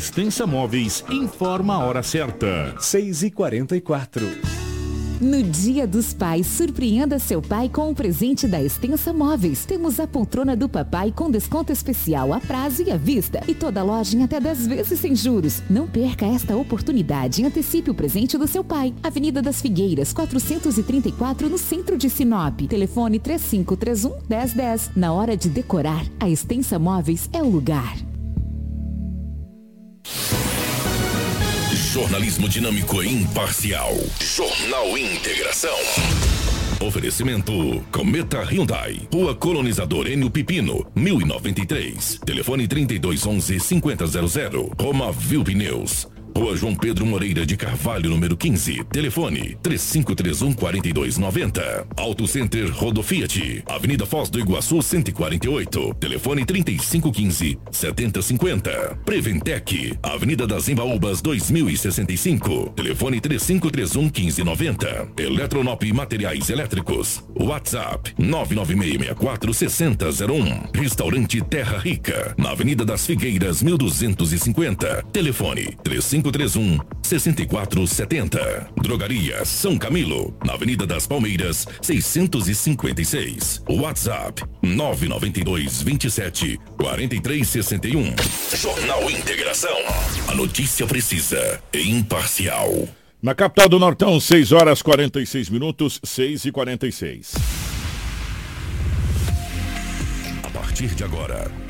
Extensa Móveis informa a hora certa. 6 e 44 no Dia dos Pais, surpreenda seu pai com o presente da Extensa Móveis. Temos a poltrona do papai com desconto especial a prazo e à vista. E toda loja em até 10 vezes sem juros. Não perca esta oportunidade e antecipe o presente do seu pai. Avenida das Figueiras, 434, no centro de Sinop. Telefone 3531 1010. Na hora de decorar, a Extensa Móveis é o lugar. Jornalismo dinâmico e imparcial. Jornal Integração. Oferecimento Cometa Hyundai. Rua Colonizador Enio Pipino, 1093. Telefone 3211 5000. Roma Viu Pneus. Rua João Pedro Moreira de Carvalho, número 15. Telefone 3531 4290. Auto Center Rodo Fiat. Avenida Foz do Iguaçu 148. Telefone 3515 7050. Preventec. Avenida das Embaúbas 2065. Telefone 3531 1590. Eletronop Materiais Elétricos. WhatsApp 99664 6001. Restaurante Terra Rica. Na Avenida das Figueiras 1250. Telefone 35 3531 6470. Drogaria São Camilo, na Avenida das Palmeiras, 656. WhatsApp 992 27 4361. Jornal Integração. A notícia precisa e imparcial. Na capital do Nortão, 6 horas 46 minutos, 6 e 46. A partir de agora.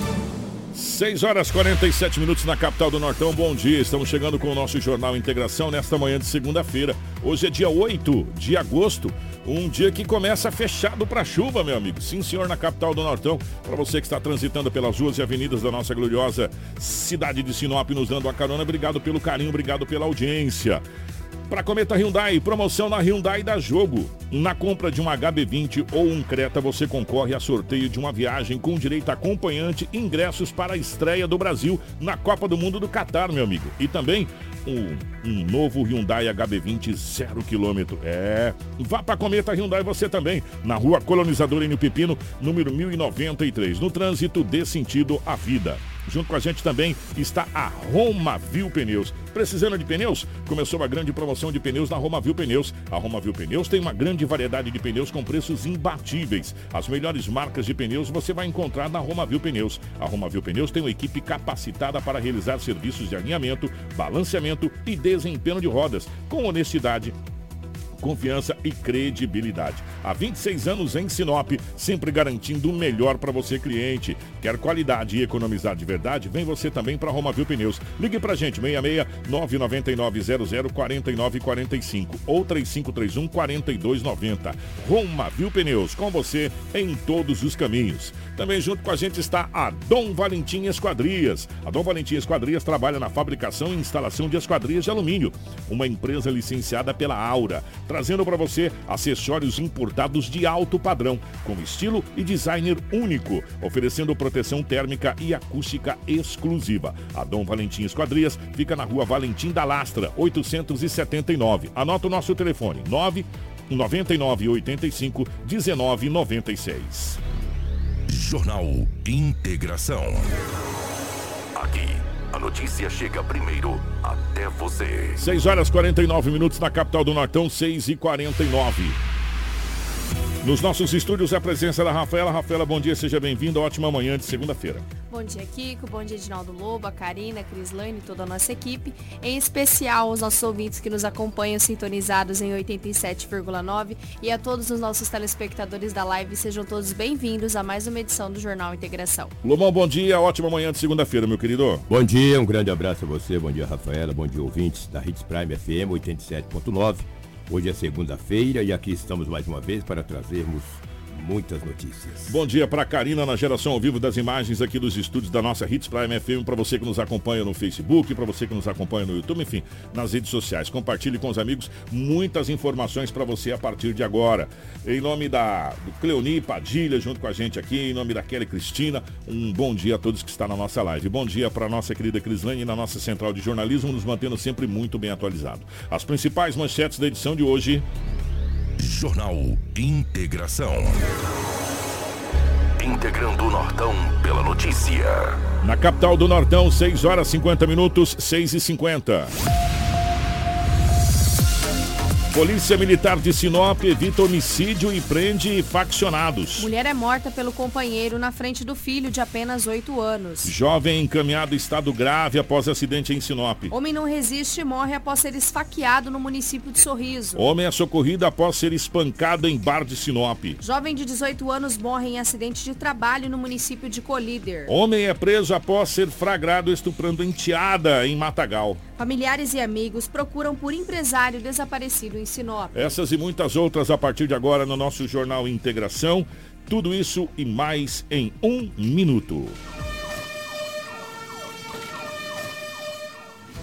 6 horas 47 minutos na capital do Nortão. Bom dia. Estamos chegando com o nosso Jornal Integração nesta manhã de segunda-feira. Hoje é dia 8 de agosto, um dia que começa fechado para chuva, meu amigo. Sim, senhor, na capital do Nortão. Para você que está transitando pelas ruas e avenidas da nossa gloriosa cidade de Sinop, nos dando uma carona, obrigado pelo carinho, obrigado pela audiência. Para Cometa Hyundai, promoção na Hyundai da Jogo. Na compra de um HB20 ou um Creta, você concorre a sorteio de uma viagem com direito a acompanhante ingressos para a estreia do Brasil na Copa do Mundo do Catar, meu amigo. E também um, um novo Hyundai HB20 zero quilômetro. É, vá para Cometa Hyundai você também, na rua Colonizador N Pepino, número 1093. No trânsito, dê sentido à vida. Junto com a gente também está a Roma Viu Pneus. Precisando de pneus? Começou uma grande promoção de pneus na Roma Viu Pneus. A Roma Viu Pneus tem uma grande variedade de pneus com preços imbatíveis. As melhores marcas de pneus você vai encontrar na Roma Viu Pneus. A Roma Viu Pneus tem uma equipe capacitada para realizar serviços de alinhamento, balanceamento e desempenho de rodas, com honestidade confiança e credibilidade. Há 26 anos em Sinop, sempre garantindo o melhor para você, cliente. Quer qualidade e economizar de verdade? Vem você também para Roma Viu Pneus. Ligue para gente, 66 999 00 4945 ou 3531 4290. Roma Viu Pneus, com você em todos os caminhos. Também junto com a gente está a Dom Valentim Esquadrias. A Dom Valentim Esquadrias trabalha na fabricação e instalação de esquadrias de alumínio, uma empresa licenciada pela Aura trazendo para você acessórios importados de alto padrão, com estilo e designer único, oferecendo proteção térmica e acústica exclusiva. A Dom Valentim Esquadrias fica na rua Valentim da Lastra, 879. Anota o nosso telefone, 9 99 85 19 96. Jornal Integração. Aqui a notícia chega primeiro até você. 6 horas 49 minutos na capital do Nortão, 6 e 49. Nos nossos estúdios, a presença da Rafaela. Rafaela, bom dia, seja bem-vinda. Ótima manhã de segunda-feira. Bom dia, Kiko. Bom dia, Edinaldo Lobo, a Karina, a Crislane e toda a nossa equipe. Em especial, os nossos ouvintes que nos acompanham sintonizados em 87,9 e a todos os nossos telespectadores da live. Sejam todos bem-vindos a mais uma edição do Jornal Integração. Lobão, bom dia. Ótima manhã de segunda-feira, meu querido. Bom dia, um grande abraço a você. Bom dia, Rafaela. Bom dia, ouvintes da Hits Prime FM 87.9. Hoje é segunda-feira e aqui estamos mais uma vez para trazermos muitas notícias. Bom dia para Karina na geração ao vivo das imagens aqui dos estúdios da nossa Hits Prime FM, para você que nos acompanha no Facebook, para você que nos acompanha no YouTube, enfim, nas redes sociais. Compartilhe com os amigos muitas informações para você a partir de agora. Em nome da do Cleoni Padilha junto com a gente aqui, em nome da Kelly Cristina, um bom dia a todos que estão na nossa live. Bom dia para nossa querida Crislane na nossa central de jornalismo, nos mantendo sempre muito bem atualizado. As principais manchetes da edição de hoje. Jornal Integração. Integrando o Nortão pela notícia. Na capital do Nortão, 6 horas 50 minutos, 6 e 50. Polícia Militar de Sinop evita homicídio e prende faccionados. Mulher é morta pelo companheiro na frente do filho de apenas 8 anos. Jovem encaminhado estado grave após acidente em Sinop. Homem não resiste e morre após ser esfaqueado no município de Sorriso. Homem é socorrido após ser espancado em bar de Sinop. Jovem de 18 anos morre em acidente de trabalho no município de Colíder. Homem é preso após ser flagrado estuprando enteada em Matagal. Familiares e amigos procuram por empresário desaparecido em Sinop. Essas e muitas outras a partir de agora no nosso Jornal Integração. Tudo isso e mais em um minuto.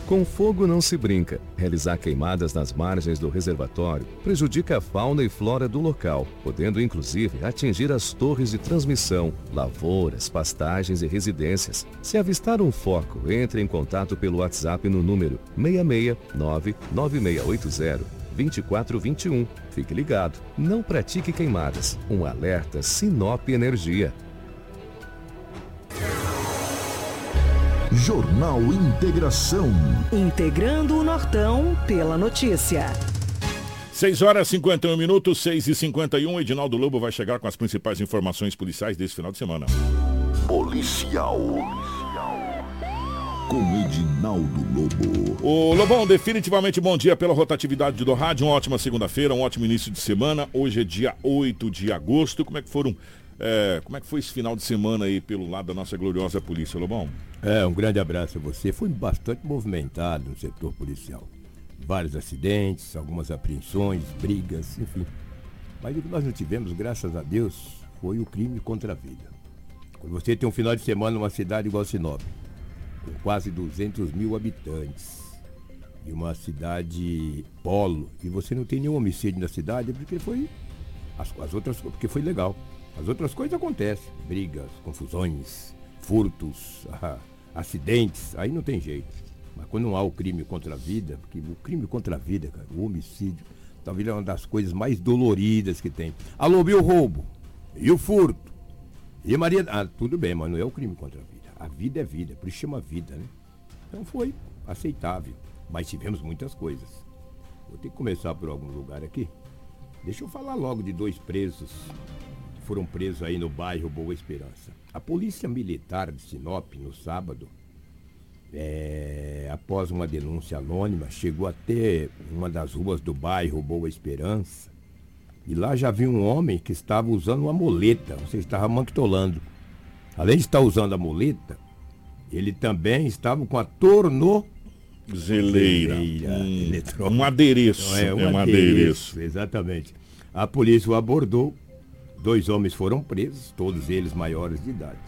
Com fogo não se brinca. Realizar queimadas nas margens do reservatório prejudica a fauna e flora do local, podendo inclusive atingir as torres de transmissão, lavouras, pastagens e residências. Se avistar um foco, entre em contato pelo WhatsApp no número 669 9680 2421. Fique ligado, não pratique queimadas. Um alerta Sinop Energia. Jornal Integração. Integrando o Nortão pela notícia. 6 horas 51 minutos, 6 e 51 Edinaldo Lobo vai chegar com as principais informações policiais desse final de semana. Policial. Com Edinaldo Lobo. O Lobão, definitivamente bom dia pela rotatividade do rádio. Uma ótima segunda-feira, um ótimo início de semana. Hoje é dia 8 de agosto. Como é que foram é, como é que foi esse final de semana aí pelo lado da nossa gloriosa polícia, Lobão? É, um grande abraço a você. Foi bastante movimentado no setor policial. Vários acidentes, algumas apreensões, brigas, enfim. Mas o que nós não tivemos, graças a Deus, foi o crime contra a vida. Quando você tem um final de semana numa cidade igual Sinop, com quase 200 mil habitantes, e uma cidade polo, e você não tem nenhum homicídio na cidade, porque foi as, as outras, porque foi legal. As outras coisas acontecem, brigas, confusões, furtos, ah, acidentes, aí não tem jeito. Mas quando não há o crime contra a vida, porque o crime contra a vida, cara, o homicídio, talvez é uma das coisas mais doloridas que tem. Alô, e o roubo? E o furto? E Maria. Ah, tudo bem, mas não é o crime contra a vida. A vida é vida, por isso chama vida, né? Então foi aceitável. Mas tivemos muitas coisas. Vou ter que começar por algum lugar aqui. Deixa eu falar logo de dois presos que foram presos aí no bairro Boa Esperança. A polícia militar de Sinop, no sábado, é, após uma denúncia anônima, chegou até uma das ruas do bairro Boa Esperança e lá já viu um homem que estava usando uma muleta, ou seja, estava manquitolando. Além de estar usando a muleta, ele também estava com a torno Zeleira. Zeleira Um, um adereço. É, um, adereço. adereço. Exatamente. A polícia o abordou. Dois homens foram presos, todos eles maiores de idade.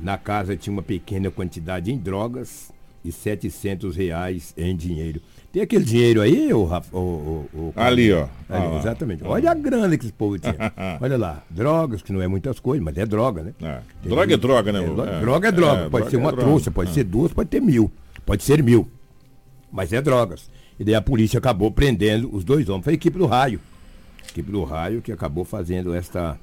Na casa tinha uma pequena quantidade em drogas e 700 reais em dinheiro. Tem aquele dinheiro aí, o, Rafa- o, o, o- Ali, ó. Ali, Ah lá. exatamente. Olha a grana que esse povo tinha. Olha lá, drogas, que não é muitas coisas, mas é droga, né? É. Droga é droga, né, é, Lu? dro- É. Droga é droga. É, pode droga ser é uma droga. trouxa, pode É. ser duas, pode ter mil. Pode ser mil. Mas é drogas. E daí a polícia acabou prendendo os dois homens. Foi a equipe do raio. A equipe do raio que acabou fazendo esta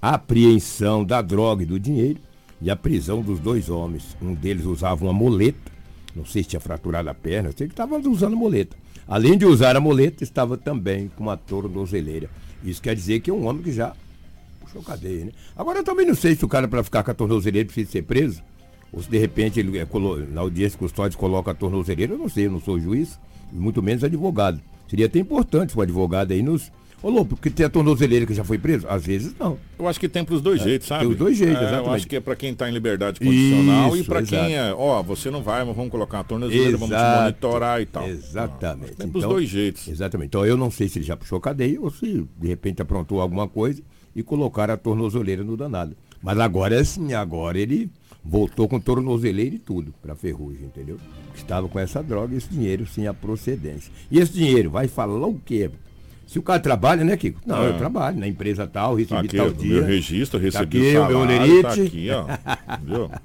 apreensão da droga e do dinheiro e a prisão dos dois homens. Um deles usava uma moleta. Não sei se tinha fraturado a perna, sei que estava usando moleta. Além de usar a moleta, estava também com uma tornozeleira. Isso quer dizer que é um homem que já puxou cadeia, né? Agora eu também não sei se o cara para ficar com a tornozeleira precisa ser preso. Ou se de repente ele é, na audiência custódia coloca a tornozeleira, eu não sei, eu não sou juiz, muito menos advogado. Seria até importante o advogado aí nos. Ô Lobo, porque tem a tornozeleira que já foi preso? Às vezes não. Eu acho que tem pros dois jeitos, sabe? tem os dois jeitos, É, Eu exatamente. acho que é pra quem tá em liberdade condicional e Isso, pra exato. quem é, ó, você não vai, mas vamos colocar uma tornozeleira, vamos te Exato. monitorar e tal. Exatamente. Tem pros Então, dois jeitos. Exatamente. Então eu não sei se ele já puxou cadeia ou se de repente aprontou alguma coisa e colocaram a tornozeleira no danado. Mas agora é assim, agora ele voltou com tornozeleira e tudo para ferrugem, entendeu? Estava com essa droga e esse dinheiro sem a procedência. E esse dinheiro vai falar o quê? Se o cara trabalha, né, Kiko? Não, eu Ah. trabalho na empresa tal, recebi Aqui, tal dia. meu registro, recebi aqui, o salário, tá aqui, ó. Viu?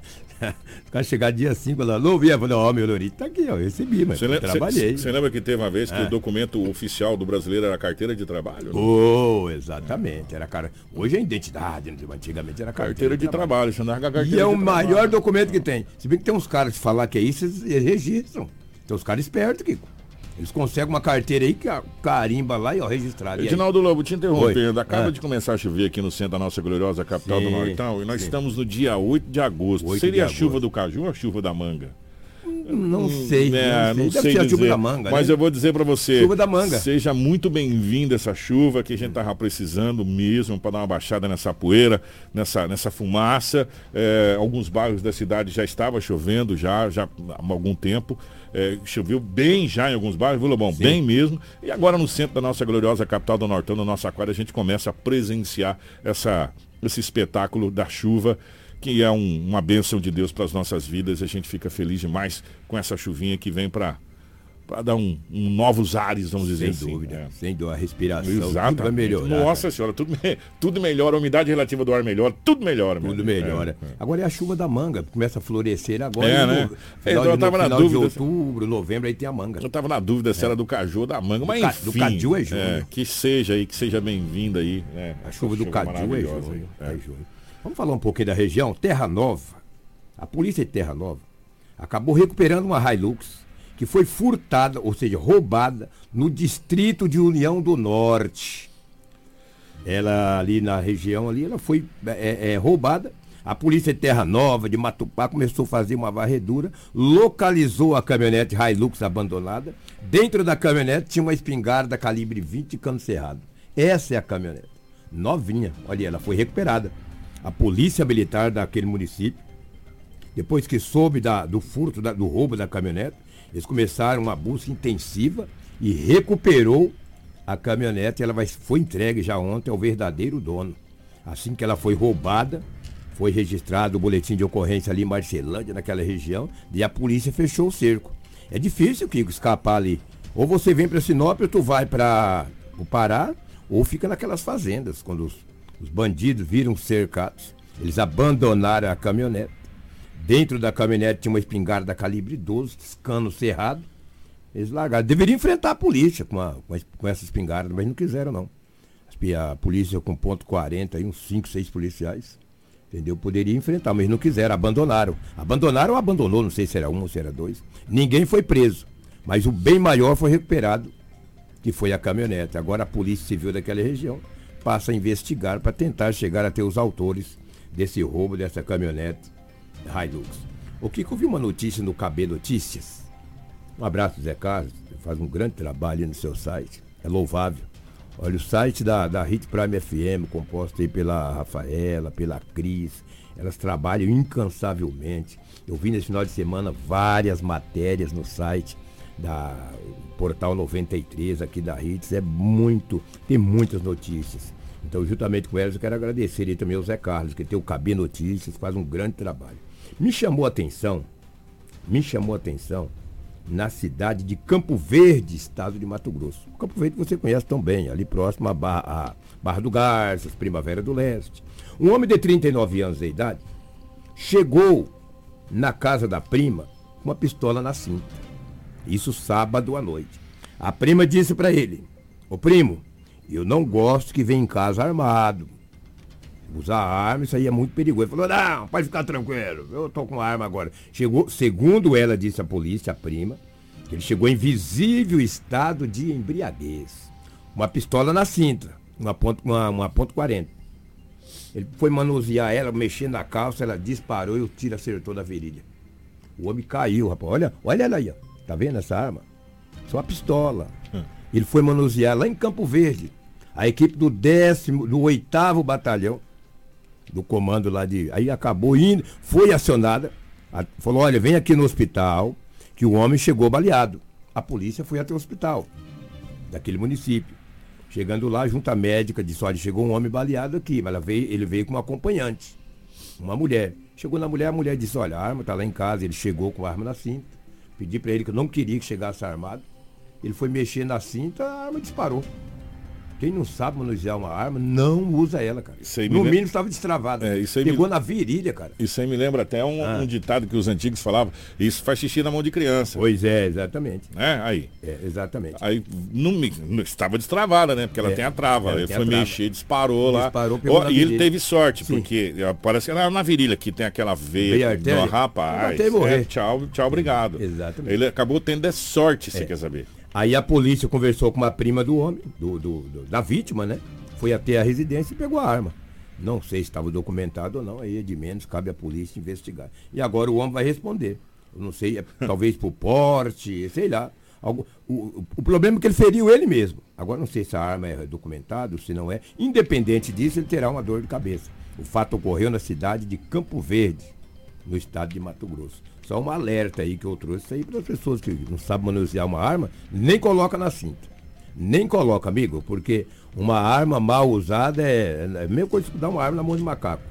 O cara chegar dia 5 lá, não vi, eu falei, ó, meu lerite tá aqui, ó, eu recebi, mas eu trabalhei. Você lembra que teve uma vez que É. o documento oficial do brasileiro era a carteira de trabalho? né? Oh, exatamente. Era cara. Hoje é identidade, né? antigamente era carteira, Carteira de trabalho, você andava com a carteira E é de o trabalho. maior documento que tem. Se bem que tem uns caras que falar que é isso, eles registram. Tem uns caras espertos, Kiko. Eles conseguem uma carteira aí que a- carimba lá e ó, registrado. Edinaldo Lobo, te interrompendo. Oi. Acaba Ah. de começar a chover aqui no centro da nossa gloriosa capital do Sim, Nortão e nós sim. estamos no dia 8 de agosto. 8 Seria de a chuva do caju ou a chuva da manga? Não sei. É, não sei. Deve ser a chuva dizer. da manga. Mas né? eu vou dizer pra você. Chuva da manga. Seja muito bem-vinda essa chuva que a gente tava precisando mesmo para dar uma baixada nessa poeira, nessa, nessa fumaça. É, alguns bairros da cidade já estava chovendo já, já há algum tempo. É, choveu bem já em alguns bairros, viu, Lobão? Bem mesmo. E agora no centro da nossa gloriosa capital do Nortão, no nosso aquário, a gente começa a presenciar essa, esse espetáculo da chuva que é um- uma bênção de Deus para as nossas vidas. A gente fica feliz demais com essa chuvinha que vem para dar um, um novos ares, vamos dizer Sem assim. dúvida. É. Sem dúvida. A respiração. Tudo vai Exatamente. melhorar. Nossa senhora, tudo, tudo melhora, a umidade relativa do ar melhora, tudo melhora. Tudo melhora. É, é. Agora é a chuva da manga. Começa a florescer agora. É, né? Final, Então eu de, tava na dúvida de outubro, novembro, aí tem a manga. Eu tava na dúvida se era do caju ou da manga, mas ca- enfim. do caju é junho. que seja aí, que seja bem-vinda aí. né? A chuva do Cadu é junho. aí. é junho. Vamos falar um pouquinho da região? Terra Nova. A polícia de Terra Nova acabou recuperando uma Hilux que foi furtada, ou seja, roubada, no distrito de União do Norte. Ela ali na região ali, ela foi é, é, roubada. A polícia de Terra Nova, de Matupá, começou a fazer uma varredura, localizou a caminhonete Hilux abandonada. Dentro da caminhonete tinha uma espingarda calibre 20 de cano cerrado. Essa é a caminhonete. Novinha. Olha, ela foi recuperada. A polícia militar daquele município, depois que soube da- do furto, da- do roubo da caminhonete, eles começaram uma busca intensiva e recuperou a caminhonete. Ela vai, foi entregue já ontem ao verdadeiro dono. Assim que ela foi roubada, foi registrado o boletim de ocorrência ali em Marcelândia, naquela região, e a polícia fechou o cerco. É difícil, Kiko, escapar ali. Ou você vem para Sinop, ou tu vai para o Pará, ou fica naquelas fazendas, quando os, os bandidos viram cercados. Eles abandonaram a caminhonete. Dentro da caminhonete tinha uma espingarda calibre 12, cano cerrado. Eles largaram. Deveriam enfrentar a polícia com, a- com, a- com essa espingarda, mas não quiseram, não. A polícia com ponto 40, aí, uns 5, 6 policiais. Entendeu? Poderia enfrentar, mas não quiseram, abandonaram. Abandonaram ou abandonou, não sei se era um ou se era dois. Ninguém foi preso. Mas o bem maior foi recuperado, que foi a caminhonete. Agora a Polícia Civil daquela região passa a investigar para tentar chegar até os autores desse roubo dessa caminhonete Hilux. O Kiko viu uma notícia no KB Notícias. Um abraço, Zé Carlos. Faz um grande trabalho no seu site. É louvável. Olha, o site da, da Hit Prime FM, composto aí pela Rafaela, pela Cris, elas trabalham incansavelmente. Eu vi nesse final de semana várias matérias no site da Portal 93 aqui da Hits. É muito, tem muitas notícias. Então, juntamente com elas, eu quero agradecer aí também ao Zé Carlos, que tem o KB Notícias, faz um grande trabalho. Me chamou a atenção, me chamou a atenção na cidade de Campo Verde, estado de Mato Grosso. Campo Verde você conhece tão bem, ali próximo à à Barra do Garças, Primavera do Leste. Um homem de 39 anos de idade chegou na casa da prima com uma pistola na cinta. Isso sábado à noite. A prima disse para ele: Ô primo, eu não gosto que venha em casa armado. Usar arma, isso aí é muito perigoso. Ele falou, não, pode ficar tranquilo, eu tô com arma agora. Chegou, segundo ela disse a polícia, a prima, que ele chegou em visível estado de embriaguez. Uma pistola na cinta, uma ponto, uma, uma ponto 40. Ele foi manusear ela, mexendo na calça, ela disparou e o tiro acertou na virilha. O homem caiu, rapaz. Olha, olha ela aí, ó. Tá vendo essa arma? Isso é uma pistola. Ele foi manusear lá em Campo Verde. A equipe do décimo, do oitavo batalhão, do comando lá de. Aí acabou indo, foi acionada. a- falou, olha, vem aqui no hospital, que o homem chegou baleado. A polícia foi até o hospital daquele município. Chegando lá, junto à médica, disse, olha, chegou um homem baleado aqui, mas ela veio, ele veio com uma acompanhante, uma mulher. Chegou na mulher, a mulher disse, olha, a arma está lá em casa, ele chegou com a arma na cinta. Pedi para ele que eu não queria que chegasse armado. Ele foi mexer na cinta, a arma disparou. Quem não sabe manusear uma arma, não usa ela, cara. Isso aí me no lembra- mínimo estava destravada. É, isso aí Pegou me- na virilha, cara. Isso aí me lembra até um, Ah. um ditado que os antigos falavam, isso faz xixi na mão de criança. Pois é, exatamente. Né? Aí. É, exatamente. Aí não me, estava destravada, né? Porque ela É, tem a trava. ela Ele foi mexer, disparou lá. Disparou, na e ele teve sorte, Sim. porque parece que na virilha que tem aquela veia. Não, rapaz. Até morrer. é, tchau, tchau, obrigado. Exatamente. Ele acabou tendo é sorte, você É. quer saber. Aí a polícia conversou com uma prima do homem, do, do- do- da vítima, né? Foi até a residência e pegou a arma. Não sei se estava documentado ou não, aí é de menos, cabe à polícia investigar. E agora o homem vai responder. Eu não sei, é, talvez por porte, sei lá. Algo, o, o- problema é que ele feriu ele mesmo. Agora não sei se a arma é documentada, se não é. Independente disso, ele terá uma dor de cabeça. O fato ocorreu na cidade de Campo Verde, no estado de Mato Grosso. Só um alerta aí que eu trouxe aí para as pessoas que não sabem manusear uma arma, nem coloca na cinta. Nem coloca, amigo, porque uma arma mal usada é, é a mesma coisa que dar uma arma na mão de macaco.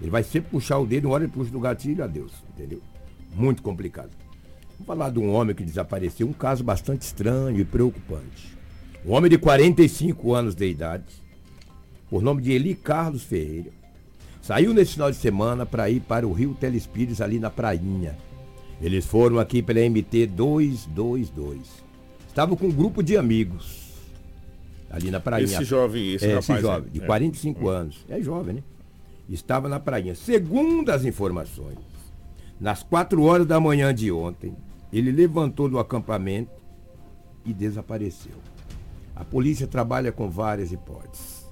Ele vai sempre puxar o dedo, uma hora ele puxa do gatilho, adeus, entendeu? Muito complicado. Vamos falar de um homem que desapareceu, um caso bastante estranho e preocupante. Um homem de 45 anos de idade, por nome de Eli Carlos Ferreira, saiu nesse final de semana para ir para o Rio Telespires ali na Prainha. Eles foram aqui pela MT 222. Estavam com um grupo de amigos ali na Prainha. Esse jovem, esse É, rapaz. esse jovem, é, de é. 45 anos. É jovem, né? Estava na prainha. Segundo as informações, nas 4 horas da manhã de ontem, ele levantou do acampamento e desapareceu. A polícia trabalha com várias hipóteses.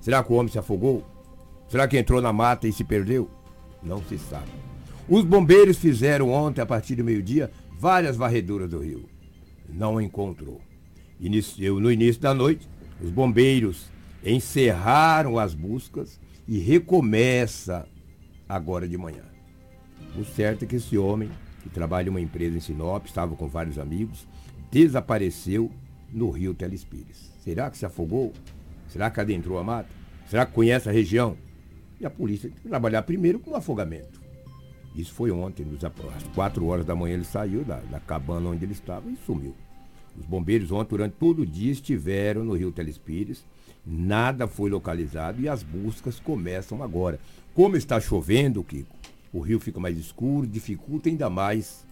Será que o homem se afogou? Será que entrou na mata e se perdeu? Não se sabe. Os bombeiros fizeram ontem, a partir do meio-dia, várias varreduras do rio. Não encontrou. No início da noite, os bombeiros encerraram as buscas e recomeça agora de manhã. O certo é que esse homem, que trabalha em uma empresa em Sinop, estava com vários amigos, desapareceu no rio Telespires. Será que se afogou? Será que adentrou a mata? Será que conhece a região? E a polícia tem que trabalhar primeiro com o afogamento. Isso foi ontem, às 4 horas da manhã ele saiu da, da cabana onde ele estava e sumiu. Os bombeiros ontem, durante todo o dia, estiveram no rio Telespires, nada foi localizado e as buscas começam agora. Como está chovendo, Kiko, o rio fica mais escuro, dificulta ainda mais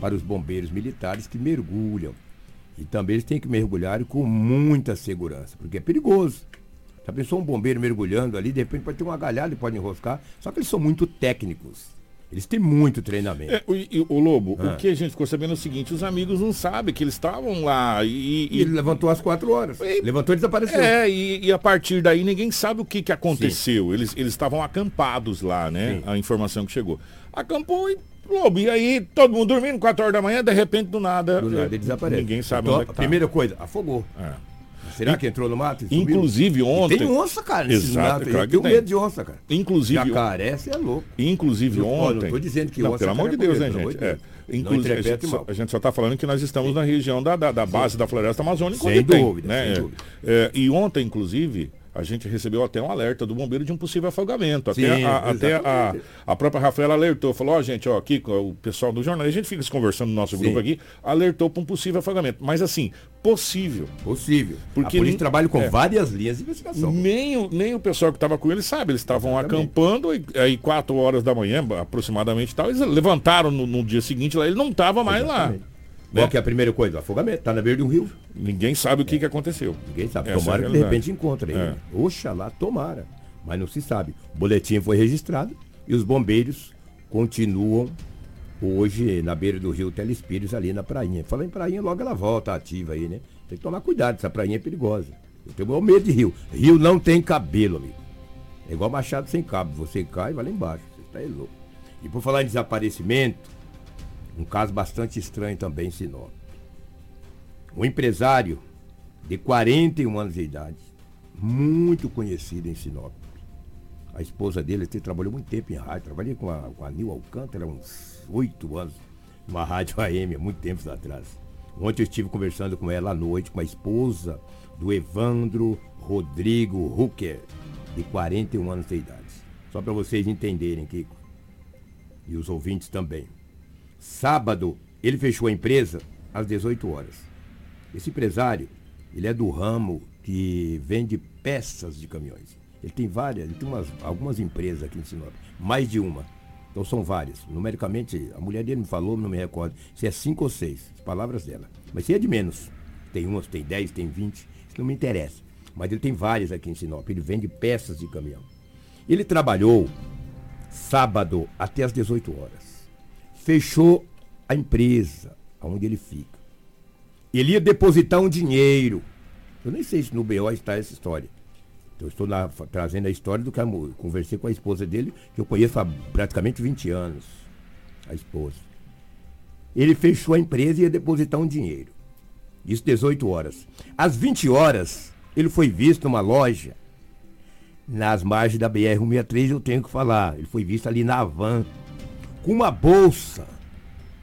para os bombeiros militares que mergulham. E também eles têm que mergulhar com muita segurança, porque é perigoso. Já pensou um bombeiro mergulhando ali, de repente pode ter uma galhada e pode enroscar. Só que eles são muito técnicos. Eles têm muito treinamento. É, o, o Lobo, Ah. o que a gente ficou sabendo é o seguinte, os amigos não sabem que eles estavam lá e... E ele levantou às quatro horas. E- Levantou e desapareceu. É, e, e a partir daí ninguém sabe o que, que aconteceu. Eles eles estavam acampados lá, né? Sim. A informação que chegou. Acampou e Lobo, e aí todo mundo dormindo, 4 horas da manhã, de repente, do nada. Do nada ele desaparece. Ninguém sabe Então, onde é que tá. primeira coisa, afogou. É. Será que entrou no mato? e? Inclusive E ontem. Tem onça, cara, Exato, claro Eu tenho tem. medo de onça, cara. Inclusive, Jacaré, você é louco. inclusive ó, ontem. não tô dizendo que não, onça pelo amor de quer Deus, né, gente? É. Inclusive, a gente, só, a gente só está falando que nós estamos na região da, da, da base da floresta amazônica. Sem onde tem, dúvida, né? sem É. dúvida. É, e ontem, inclusive, a gente recebeu até um alerta do bombeiro de um possível afogamento. Até, Sim, a, até a, exatamente. a própria Rafaela alertou, falou, ó, gente, ó, aqui, o pessoal do jornal, a gente fica se conversando no nosso Sim. grupo aqui, alertou para um possível afogamento. Mas assim, possível. Possível. Porque a polícia trabalha com é. várias linhas de investigação. Nem o, nem o pessoal que estava com eles sabe, eles estavam Exatamente. acampando e aí quatro horas da manhã, aproximadamente, tal, eles levantaram no, no dia seguinte lá, ele não estava mais lá. Exatamente. Qual que é a primeira coisa? Afogamento. Tá na beira de um rio. Ninguém sabe o que, que aconteceu. Ninguém sabe. Essa tomara é que de repente encontre aí. É. né? Oxalá, tomara. Mas não se sabe. O boletim foi registrado e os bombeiros continuam hoje na beira do rio Telespires, ali na prainha. Falando em prainha, logo ela volta ativa aí, né? Tem que tomar cuidado, essa prainha é perigosa. Eu tenho maior medo de rio. Rio não tem cabelo, amigo. É igual machado sem cabo. Você cai e vai lá embaixo. Você está louco. E por falar em desaparecimento, um caso bastante estranho também em Sinop. Um empresário de 41 anos de idade, muito conhecido em Sinop. A esposa dele ele trabalhou muito tempo em rádio, trabalhei com a, com a Nil Alcântara uns oito anos, numa rádio AM, há muito tempo atrás. Ontem eu estive conversando com ela à noite, com a esposa do Evandro Rodrigo Rucker, de 41 anos de idade. Só para vocês entenderem, Kiko. E os ouvintes também. Sábado, ele fechou a empresa às 18 horas. Esse empresário, ele é do ramo que vende peças de caminhões. Ele tem várias, ele tem umas, algumas empresas aqui em Sinop, mais de uma. Então são várias. Numericamente, a mulher dele me falou, não me recordo, se é cinco ou seis, as palavras dela. Mas se é de menos. Tem umas, tem dez, tem vinte, isso não me interessa. Mas ele tem várias aqui em Sinop, ele vende peças de caminhão. Ele trabalhou sábado até as 18 horas. Fechou a empresa onde ele fica. Ele ia depositar um dinheiro. Eu nem sei se no BO está essa história. Eu estou na, trazendo a história do que eu conversei com a esposa dele, que eu conheço há praticamente 20 anos. A esposa. Ele fechou a empresa e ia depositar um dinheiro. Isso 18 horas. Às 20 horas, ele foi visto numa loja nas margens da BR-163, eu tenho que falar. Ele foi visto ali na van, com uma bolsa.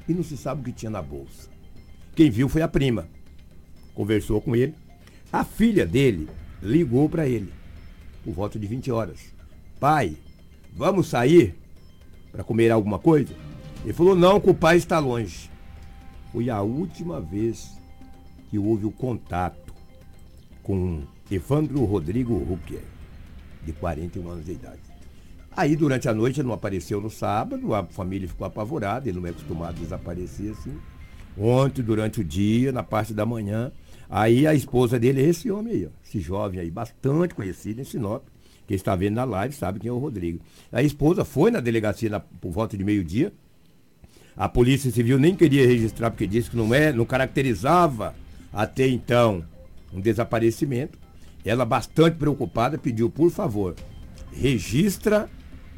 E não se sabe o que tinha na bolsa. Quem viu foi a prima. Conversou com ele. A filha dele ligou para ele, por volta de 20 horas. Pai, vamos sair para comer alguma coisa? Ele falou, não, que o pai está longe. Foi a última vez que houve o contato com Evandro Rodrigo Rucker de 41 anos de idade. Aí, durante a noite, ele não apareceu no sábado, a família ficou apavorada, ele não é acostumado a desaparecer assim. Ontem, durante o dia, na parte da manhã, aí a esposa dele é esse homem aí, ó, esse jovem aí, bastante conhecido em Sinop, que está vendo na live, sabe quem é o Rodrigo. A esposa foi na delegacia na, por volta de meio-dia. A Polícia Civil nem queria registrar porque disse que não é, não caracterizava até então um desaparecimento. Ela, bastante preocupada, pediu, por favor, registra,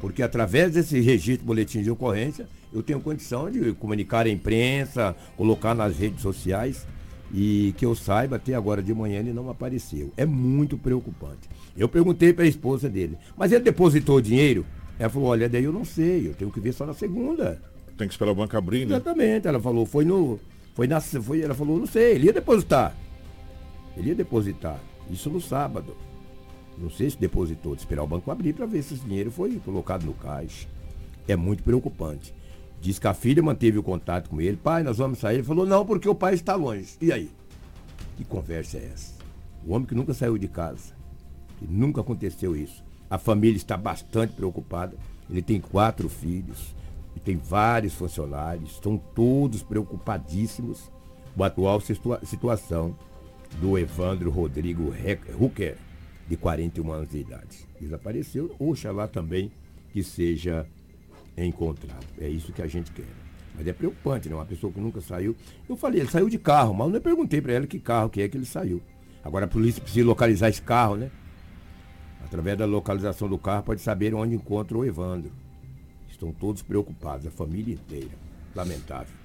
porque através desse registro boletim de ocorrência, eu tenho condição de comunicar à imprensa, colocar nas redes sociais. E que eu saiba, até agora de manhã ele não apareceu. É muito preocupante. Eu perguntei para a esposa dele, mas ele depositou o dinheiro? Ela falou, olha, daí eu não sei, eu tenho que ver só na segunda. Tem que esperar o banco abrir, né? Exatamente. Ela falou, foi no. Foi na. Foi, ela falou, não sei, ele ia depositar. Ele ia depositar. Isso no sábado. Não sei se depositou, de esperar o banco abrir para ver se esse dinheiro foi colocado no caixa. É muito preocupante. Diz que a filha manteve o contato com ele. Pai, nós vamos sair. Ele falou, não, porque o pai está longe. E aí? Que conversa é essa? O homem que nunca saiu de casa. Que nunca aconteceu isso. A família está bastante preocupada. Ele tem quatro filhos. E tem vários funcionários. Estão todos preocupadíssimos com a atual situa situação do Evandro Rodrigo Rucker, de 41 anos de idade. Desapareceu. Oxalá também que seja encontrado. É isso que a gente quer. Mas é preocupante, né? Uma pessoa que nunca saiu. Eu falei, ele saiu de carro, mas eu não perguntei para ela que carro que é que ele saiu. Agora a polícia precisa localizar esse carro, né? Através da localização do carro pode saber onde encontra o Evandro. Estão todos preocupados, a família inteira. Lamentável.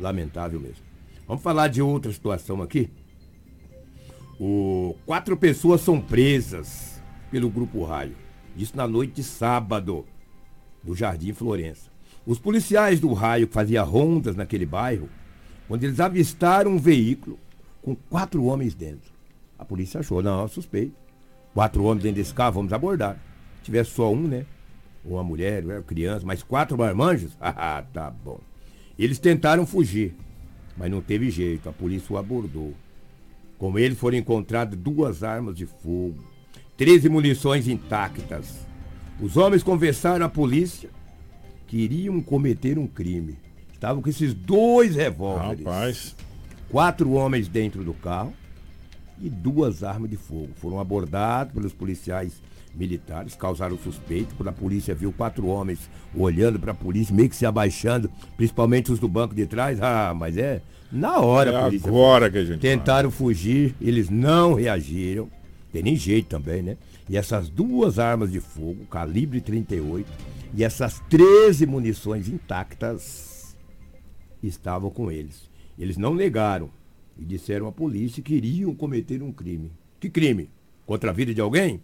Lamentável mesmo. Vamos falar de outra situação aqui. O, quatro pessoas são presas pelo Grupo Raio. Isso na noite de sábado, no Jardim Florença. Os policiais do Raio que faziam rondas naquele bairro, quando eles avistaram um veículo com quatro homens dentro. A polícia achou, não, suspeito. Quatro homens dentro desse carro, vamos abordar. Se tivesse só um, né? Uma mulher, uma criança, mas quatro marmanjos? Ah, tá bom. Eles tentaram fugir, mas não teve jeito, a polícia o abordou. Com ele foram encontradas duas armas de fogo, 13 munições intactas. Os homens conversaram à polícia que iriam cometer um crime. Estavam com esses dois revólveres. Rapaz. Quatro homens dentro do carro e duas armas de fogo. Foram abordados pelos policiais militares, causaram suspeito. Quando a polícia viu quatro homens olhando para a polícia, meio que se abaixando, principalmente os do banco de trás. Ah, mas é na hora, É polícia. agora que a gente Tentaram fugir, eles não reagiram. Tem nem jeito também, né? E essas duas armas de fogo, calibre 38, e essas 13 munições intactas estavam com eles. Eles não negaram e disseram à polícia que iriam cometer um crime. Que crime? Contra a vida de alguém?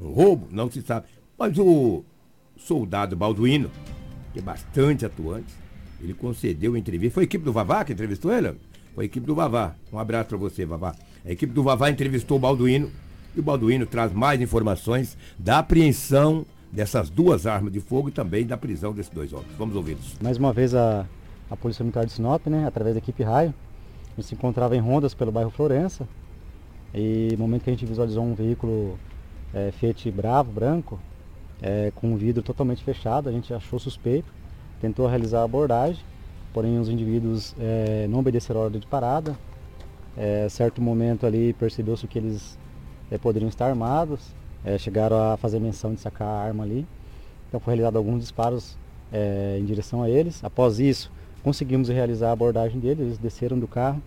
Um roubo? Não se sabe. Mas o soldado Balduino, que é bastante atuante, ele concedeu entrevista. Foi a equipe do Vavá que entrevistou ele? Foi a equipe do Vavá. Um abraço para você, Vavá. A equipe do Vavá entrevistou o Balduino e o Balduino traz mais informações da apreensão dessas duas armas de fogo e também da prisão desses dois homens. Vamos ouvi-los. Mais uma vez a, a Polícia Militar de Sinop, né, através da equipe Raio, gente se encontrava em rondas pelo bairro Florença e no momento que a gente visualizou um veículo é, Fiat Bravo, branco, é, com o vidro totalmente fechado, a gente achou suspeito, tentou realizar a abordagem, porém os indivíduos é, não obedeceram a ordem de parada. É, certo momento ali percebeu-se que eles é, poderiam estar armados, é, chegaram a fazer menção de sacar a arma ali. Então foi realizado alguns disparos é, em direção a eles. Após isso, conseguimos realizar a abordagem deles, eles desceram do carro.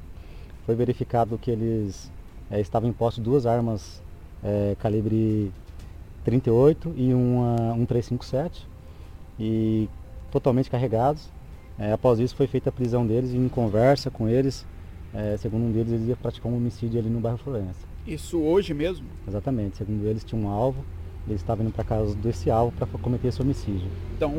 Foi verificado que eles é, estavam em posse duas armas é, calibre 38 e uma 1357 e totalmente carregados. É, após isso foi feita a prisão deles e em conversa com eles, segundo um deles, eles iam praticar um homicídio ali no bairro Florença. Isso hoje mesmo? Exatamente, segundo eles tinham um alvo, eles estavam indo para casa desse alvo para cometer esse homicídio. Então,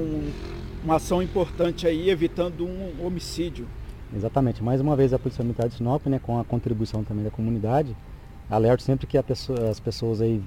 uma ação importante aí, evitando um homicídio. Exatamente, mais uma vez a Polícia Militar de Sinop, né, com a contribuição também da comunidade, alerta sempre que pessoa, as pessoas aí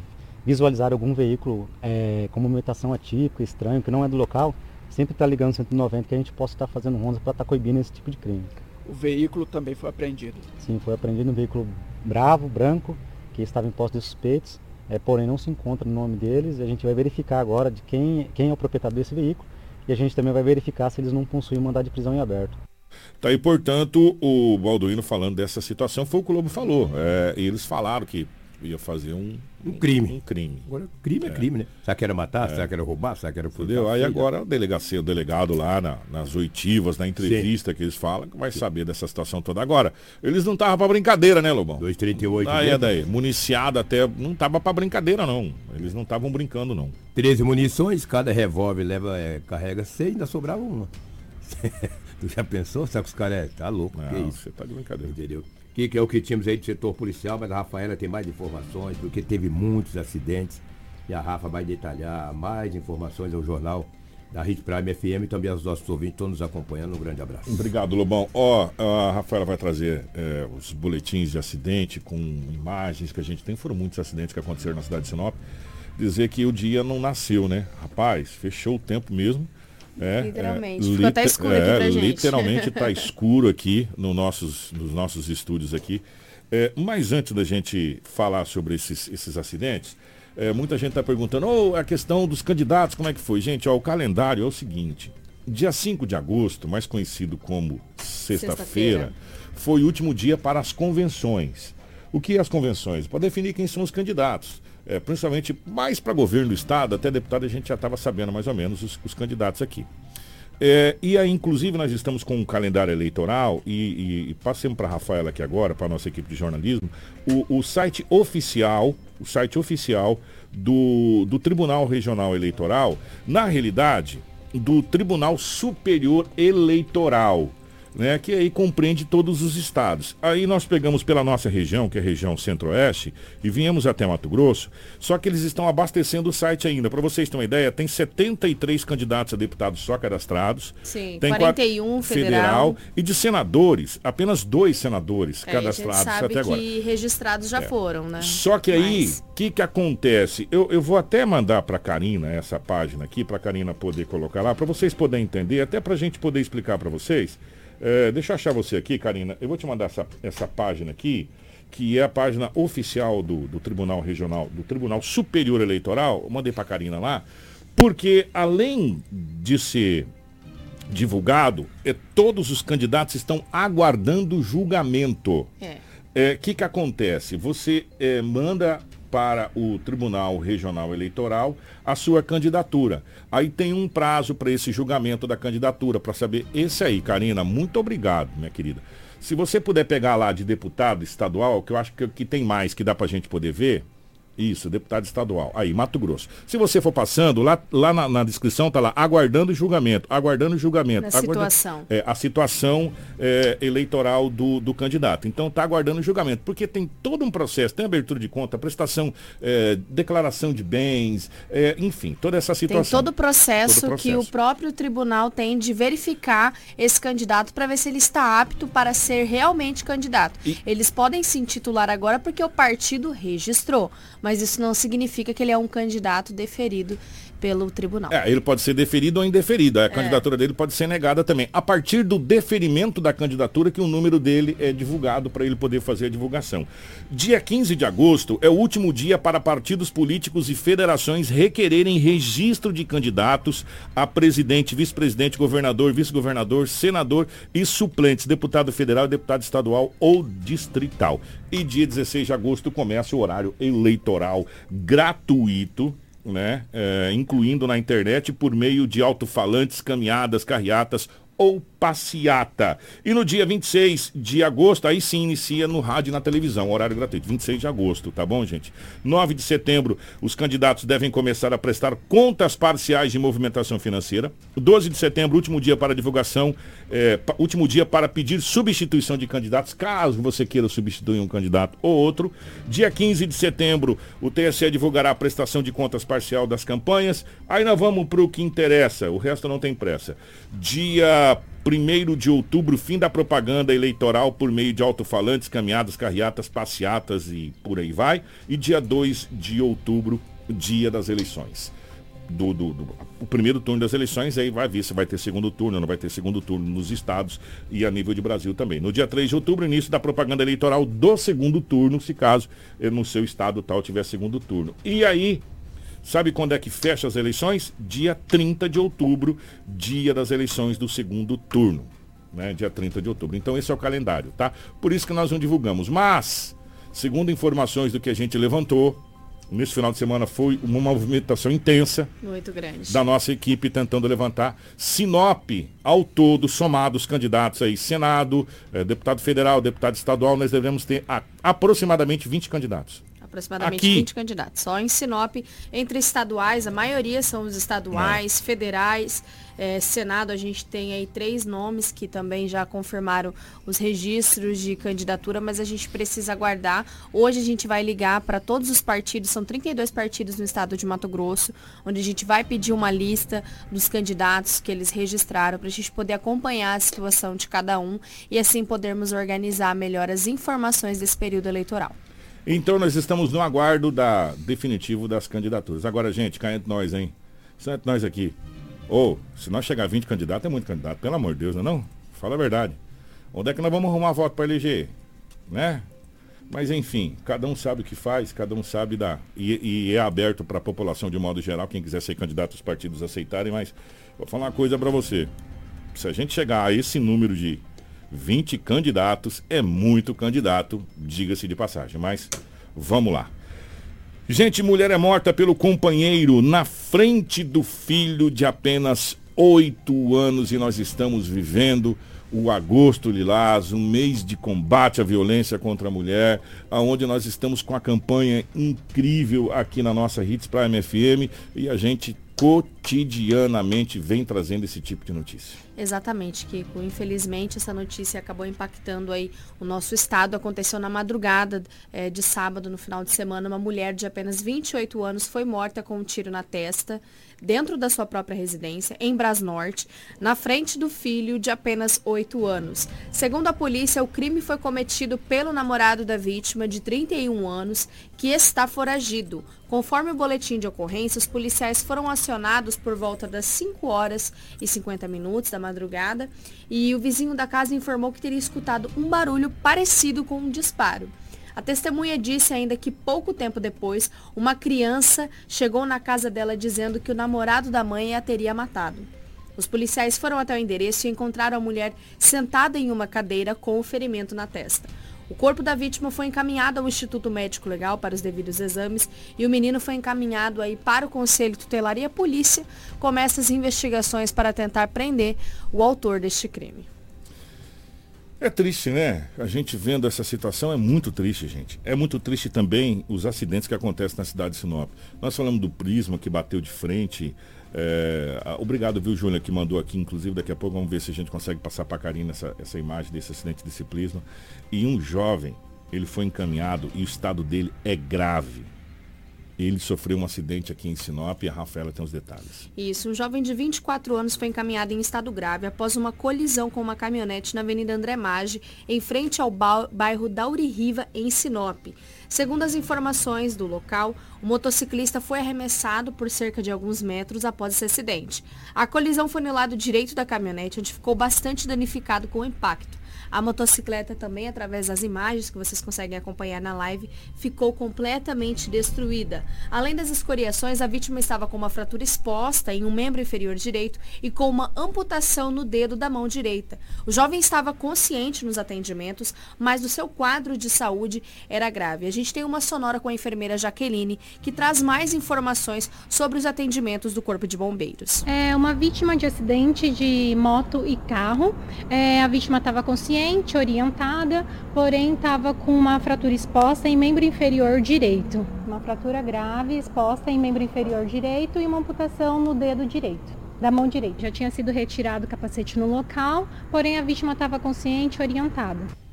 visualizarem algum veículo é, com movimentação atípica, estranho, que não é do local, sempre está ligando 190 que a gente possa estar tá fazendo rondas para estar tá coibindo esse tipo de crime. O veículo também foi apreendido? Sim, foi apreendido um veículo bravo, branco, que estava em posse de suspeitos, é, porém não se encontra no nome deles. A gente vai verificar agora de quem, quem é o proprietário desse veículo e a gente também vai verificar se eles não possuem mandado de prisão em aberto. Tá aí, portanto, o Balduino falando dessa situação foi o que o Globo falou. É, eles falaram que ia fazer um, um crime. Um crime. Agora, crime é, é crime, né? Será que era matar? É. Será que era roubar? Será que era Entendeu? Aí agora o delegacia, o delegado lá na, nas oitivas, na entrevista Sim. que eles falam, vai Sim. saber dessa situação toda. Agora, eles não estavam para brincadeira, né, Lobão? 238. Aí é daí. Municiado até. Não tava para brincadeira, não. Eles não estavam brincando, não. 13 munições, cada revólver leva, é, carrega 6, ainda sobrava uma. tu já pensou? Será que os caras é, tá louco? Não, que isso? Você tá de brincadeira. Entendeu? Que, que é o que tínhamos aí do setor policial, mas a Rafaela tem mais informações, porque teve muitos acidentes. E a Rafa vai detalhar mais informações ao jornal da Rede Prime FM e também aos nossos ouvintes estão nos acompanhando. Um grande abraço. Obrigado, Lobão. Ó, oh, a Rafaela vai trazer é, os boletins de acidente com imagens que a gente tem. Foram muitos acidentes que aconteceram na cidade de Sinop. Dizer que o dia não nasceu, né? Rapaz, fechou o tempo mesmo. É, literalmente. É, Ficou até escuro é, aqui pra gente. Literalmente está escuro aqui no nossos, nos nossos estúdios aqui. É, mas antes da gente falar sobre esses, esses acidentes, é, muita gente está perguntando, oh, a questão dos candidatos, como é que foi? Gente, ó, o calendário é o seguinte. Dia 5 de agosto, mais conhecido como sexta-feira, sexta foi o último dia para as convenções. O que é as convenções? Para definir quem são os candidatos é, principalmente mais para governo do Estado, até deputado a gente já estava sabendo mais ou menos os, os candidatos aqui. É, e aí, inclusive, nós estamos com um calendário eleitoral e, e, e passemos para a Rafaela aqui agora, para a nossa equipe de jornalismo, o, o, site oficial, o site oficial do, do Tribunal Regional Eleitoral, na realidade, do Tribunal Superior Eleitoral né, que aí compreende todos os estados. Aí nós pegamos pela nossa região, que é a região centro-oeste, e viemos até Mato Grosso, só que eles estão abastecendo o site ainda. Para vocês terem uma ideia, tem 73 candidatos a deputados só cadastrados. Sim, tem 41 federal. federal. E de senadores, apenas dois senadores é, cadastrados até agora. que registrados já é. foram, né? Só que aí, o que, que acontece? Eu, eu vou até mandar para Karina essa página aqui, para Karina poder colocar lá, para vocês poderem entender, até para a gente poder explicar para vocês. É, deixa eu achar você aqui, Karina. Eu vou te mandar essa, essa página aqui, que é a página oficial do, do Tribunal Regional, do Tribunal Superior Eleitoral. Eu mandei para Karina lá, porque além de ser divulgado, é, todos os candidatos estão aguardando julgamento. É. O é, que, que acontece? Você é, manda para o Tribunal Regional Eleitoral a sua candidatura. Aí tem um prazo para esse julgamento da candidatura, para saber. Esse aí, Karina, muito obrigado, minha querida. Se você puder pegar lá de deputado estadual, que eu acho que, que tem mais que dá para a gente poder ver, Isso, deputado estadual. Aí, Mato Grosso. Se você for passando, lá, lá na, na descrição tá lá, aguardando julgamento, aguardando julgamento. Aguardando- situação. é, a situação é, eleitoral do, do candidato. Então está aguardando julgamento, porque tem todo um processo, tem abertura de conta, prestação, é, declaração de bens, é, enfim, toda essa Tem situação. todo o processo, Todo o que o processo. próprio tribunal tem de verificar esse candidato para ver se ele está apto para ser realmente candidato. E- Eles podem se intitular agora porque o partido registrou, mas isso não significa que ele é um candidato deferido pelo tribunal. É, ele pode ser deferido ou indeferido. A candidatura dele pode ser negada também. A partir do deferimento da candidatura que o número dele é divulgado para ele poder fazer a divulgação. Dia 15 de agosto é o último dia para partidos políticos e federações requererem registro de candidatos a presidente, vice-presidente, governador, vice-governador, senador e suplentes, deputado federal, deputado estadual ou distrital. E dia 16 de agosto começa o horário eleitoral gratuito né, é, incluindo na internet por meio de alto-falantes, caminhadas, carreatas ou passeata. E no dia 26 de agosto, aí sim inicia no rádio e na televisão, horário gratuito, 26 de agosto, tá bom, gente? 9 de setembro, os candidatos devem começar a prestar contas parciais de movimentação financeira. 12 de setembro, último dia para divulgação, é, último dia para pedir substituição de candidatos, caso você queira substituir um candidato ou outro. Dia 15 de setembro, o TSE divulgará a prestação de contas parcial das campanhas. Aí nós vamos para o que interessa, o resto não tem pressa. Dia 1 de outubro, fim da propaganda eleitoral por meio de alto-falantes, caminhadas, carreatas, passeatas e por aí vai. E dia 2 de outubro, dia das eleições do, do- do- o primeiro turno das eleições, aí vai ver se vai ter segundo turno, não vai ter segundo turno nos estados e a nível de Brasil também. No dia 3 de outubro, início da propaganda eleitoral do segundo turno, se caso eh, no seu estado tal tiver segundo turno. E aí, sabe quando é que fecha as eleições? Dia 30 de outubro, dia das eleições do segundo turno. Né? Dia 30 de outubro. Então esse é o calendário, tá? Por isso que nós não divulgamos. Mas, segundo informações do que a gente levantou, nesse final de semana foi uma movimentação intensa Muito grande. da nossa equipe tentando levantar. Sinop, ao todo, somados candidatos aí, Senado, eh, deputado federal, deputado estadual, nós devemos ter a- aproximadamente 20 candidatos. Aproximadamente Aqui. 20 candidatos. Só em Sinop, entre estaduais, a maioria são os estaduais, federais. eh, Senado, a gente tem aí três nomes que também já confirmaram os registros de candidatura, mas a gente precisa aguardar. Hoje a gente vai ligar para todos os partidos, são 32 partidos no estado de Mato Grosso, onde a gente vai pedir uma lista dos candidatos que eles registraram para a gente poder acompanhar a situação de cada um e assim podermos organizar melhor as informações desse período eleitoral. Então nós estamos no aguardo da definitivo das candidaturas. Agora, gente, cá entre nós, hein? Só entre nós aqui. Ou, se nós chegar a 20 candidatos, é muito candidato, pelo amor de Deus, não é não? Fala a verdade. Onde é que nós vamos arrumar voto para eleger? Né? Mas enfim, cada um sabe o que faz, cada um sabe da. E, e é aberto para a população de modo geral, quem quiser ser candidato, os partidos aceitarem, mas vou falar uma coisa para você. Se a gente chegar a esse número de 20 candidatos, é muito candidato, diga-se de passagem. Mas vamos lá. Gente, mulher é morta pelo companheiro na frente do filho de apenas oito anos e nós estamos vivendo o Agosto Lilás, um mês de combate à violência contra a mulher, aonde nós estamos com a campanha incrível aqui na nossa Hits Prime FM e a gente cotidianamente vem trazendo esse tipo de notícia. Exatamente, Kiko. Infelizmente, essa notícia acabou impactando aí o nosso estado. Aconteceu na madrugada eh, de sábado, no final de semana. Uma mulher de apenas 28 anos foi morta com um tiro na testa, dentro da sua própria residência, em Brasnorte, na frente do filho de apenas 8 anos. Segundo a polícia, o crime foi cometido pelo namorado da vítima, de 31 anos, que está foragido. Conforme o boletim de ocorrência, os policiais foram acionados por volta das 5 horas e 50 minutos da madrugada e o vizinho da casa informou que teria escutado um barulho parecido com um disparo. A testemunha disse ainda que pouco tempo depois, uma criança chegou na casa dela dizendo que o namorado da mãe a teria matado. Os policiais foram até o endereço e encontraram a mulher sentada em uma cadeira com o ferimento na testa. O corpo da vítima foi encaminhado ao Instituto Médico Legal para os devidos exames e o menino foi encaminhado aí para o Conselho Tutelar e a polícia começa as investigações para tentar prender o autor deste crime. É triste, né? A gente vendo essa situação é muito triste, gente. É muito triste também os acidentes que acontecem na cidade de Sinop. Nós falamos do Prisma que bateu de frente. É... Obrigado, viu, Júlia, que mandou aqui. Inclusive, daqui a pouco vamos ver se a gente consegue passar para a Karina essa, essa imagem desse acidente desse Prisma. E um jovem, ele foi encaminhado e o estado dele é grave. Ele sofreu um acidente aqui em Sinop e a Rafaela tem os detalhes. Isso, um jovem de 24 anos foi encaminhado em estado grave após uma colisão com uma caminhonete na Avenida André Maggi, em frente ao bairro Dauririva, em Sinop. Segundo as informações do local, o motociclista foi arremessado por cerca de alguns metros após esse acidente. A colisão foi no lado direito da caminhonete, onde ficou bastante danificado com o impacto. A motocicleta também, através das imagens que vocês conseguem acompanhar na live, ficou completamente destruída. Além das escoriações, a vítima estava com uma fratura exposta em um membro inferior direito e com uma amputação no dedo da mão direita. O jovem estava consciente nos atendimentos, mas o seu quadro de saúde era grave. A gente tem uma sonora com a enfermeira Jaqueline, que traz mais informações sobre os atendimentos do Corpo de Bombeiros. É uma vítima de acidente de moto e carro. É, a vítima estava consciente orientada, porém estava com uma fratura exposta em membro inferior direito. Uma fratura grave exposta em membro inferior direito e uma amputação no dedo direito da mão direita. Já tinha sido retirado o capacete no local, porém a vítima estava consciente orientada.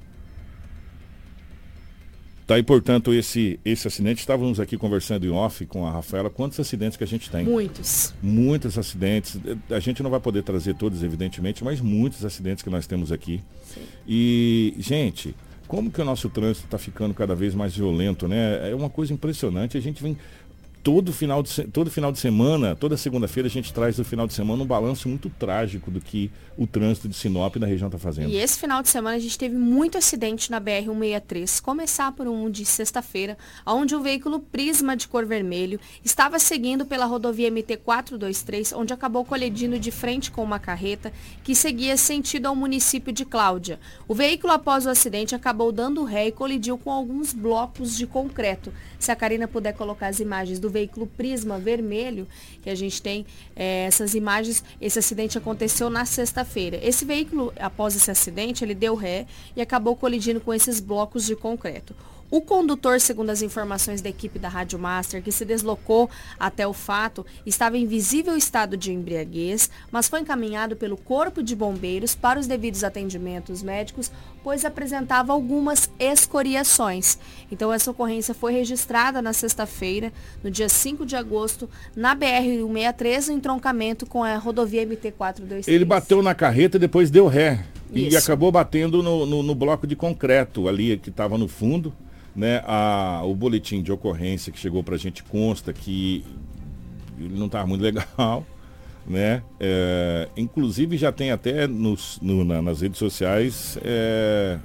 Tá aí, portanto, esse, esse acidente. Estávamos aqui conversando em off com a Rafaela. Quantos acidentes que a gente tem? Muitos. Muitos acidentes. A gente não vai poder trazer todos, evidentemente, mas muitos acidentes que nós temos aqui. Sim. E, gente, como que o nosso trânsito está ficando cada vez mais violento, né? É uma coisa impressionante. A gente vem todo final de, todo final de semana, toda segunda-feira, a gente traz do final de semana um balanço muito trágico do que o trânsito de Sinop na região está fazendo. E esse final de semana a gente teve muito acidente na BR-163. Começar por um de sexta-feira, onde um veículo Prisma de cor vermelho estava seguindo pela rodovia MT-423, onde acabou colidindo de frente com uma carreta que seguia sentido ao município de Cláudia. O veículo, após o acidente, acabou dando ré e colidiu com alguns blocos de concreto. Se a Karina puder colocar as imagens do veículo Prisma vermelho, que a gente tem é, essas imagens, esse acidente aconteceu na sexta-feira. Esse veículo, após esse acidente, ele deu ré e acabou colidindo com esses blocos de concreto. O condutor, segundo as informações da equipe da Rádio Master, que se deslocou até o fato, estava em visível estado de embriaguez, mas foi encaminhado pelo Corpo de Bombeiros para os devidos atendimentos médicos, pois apresentava algumas escoriações. Então, essa ocorrência foi registrada na sexta-feira, no dia 5 de agosto, na BR-163, no entroncamento com a rodovia MT-423. Ele bateu na carreta e depois deu ré. Isso. E acabou batendo no, no, no bloco de concreto ali que estava no fundo. Né, a, o boletim de ocorrência que chegou para a gente consta que ele não estava muito legal. Né? É, inclusive já tem até nos, no, na, nas redes sociais é,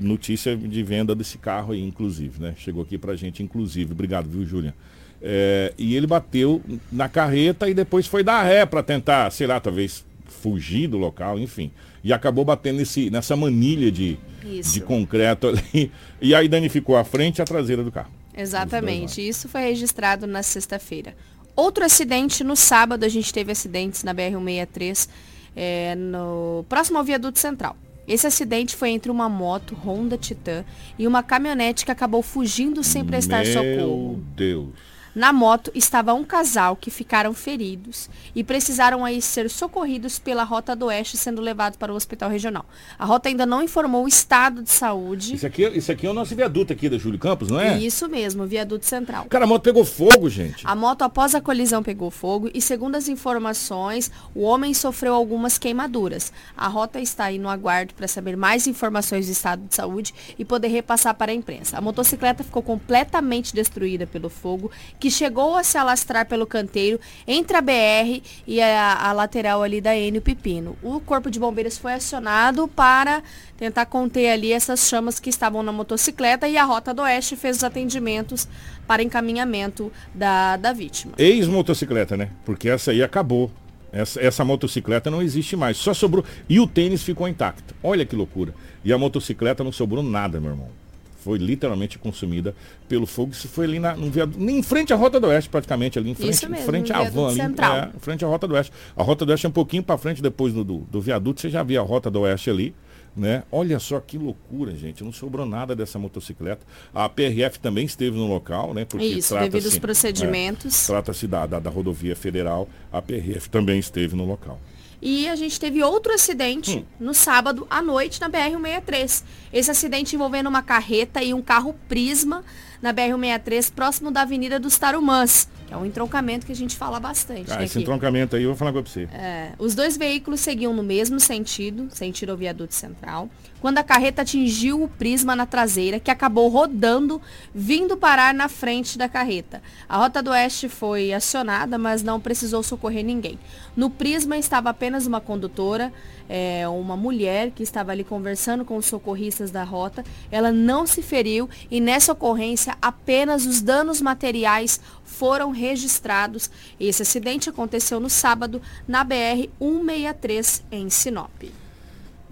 notícia de venda desse carro aí, inclusive, né? Chegou aqui pra gente, inclusive. Obrigado, viu, Julian? É, e ele bateu na carreta e depois foi dar ré para tentar, sei lá, talvez fugir do local, enfim. E acabou batendo nesse, nessa manilha de, de concreto ali. E aí danificou a frente e a traseira do carro. Exatamente. Isso foi registrado na sexta-feira. Outro acidente, no sábado a gente teve acidentes na BR-163, é, no, próximo ao viaduto central. Esse acidente foi entre uma moto Honda Titan e uma caminhonete que acabou fugindo sem prestar Meu socorro. Meu Deus. Na moto estava um casal que ficaram feridos e precisaram aí ser socorridos pela Rota do Oeste, sendo levados para o hospital regional. A rota ainda não informou o estado de saúde. Isso aqui, isso aqui é o nosso viaduto aqui da Júlio Campos, não é? Isso mesmo, viaduto central. Cara, a moto pegou fogo, gente. A moto, após a colisão, pegou fogo e, segundo as informações, o homem sofreu algumas queimaduras. A rota está aí no aguardo para saber mais informações do estado de saúde e poder repassar para a imprensa. A motocicleta ficou completamente destruída pelo fogo que chegou a se alastrar pelo canteiro entre a BR e a, a lateral ali da Enio Pepino. O Corpo de Bombeiros foi acionado para tentar conter ali essas chamas que estavam na motocicleta e a Rota do Oeste fez os atendimentos para encaminhamento da, da vítima. Ex-motocicleta, né? Porque essa aí acabou. Essa, essa, motocicleta não existe mais. Só sobrou. E o tênis ficou intacto. Olha que loucura. E a motocicleta não sobrou nada, meu irmão foi literalmente consumida pelo fogo. Isso foi ali na, no viaduto, em frente à Rota do Oeste, praticamente, ali em frente, mesmo, frente à van, ali, é, em frente à Rota do Oeste. A Rota do Oeste é um pouquinho para frente depois do, do, do, viaduto, você já via a Rota do Oeste ali, Né? Olha só que loucura, gente. Não sobrou nada dessa motocicleta. A PRF também esteve no local, né? Porque Isso, devido aos procedimentos. É, Trata-se da, da, da rodovia federal. A PRF também esteve no local. E a gente teve outro acidente hum. no sábado à noite na BR-163. Esse acidente envolvendo uma carreta e um carro Prisma na BR-163, próximo da Avenida dos Tarumãs, que é um entroncamento que a gente fala bastante. Ah, né, esse aqui. entroncamento aí eu vou falar com você. É, os dois veículos seguiam no mesmo sentido, sentido ao viaduto central, quando a carreta atingiu o prisma na traseira, que acabou rodando, vindo parar na frente da carreta. A Rota do Oeste foi acionada, mas não precisou socorrer ninguém. No prisma estava apenas uma condutora, é, uma mulher que estava ali conversando com os socorristas da rota. Ela não se feriu e nessa ocorrência apenas os danos materiais foram registrados. Esse acidente aconteceu no sábado na BR 163 em Sinop.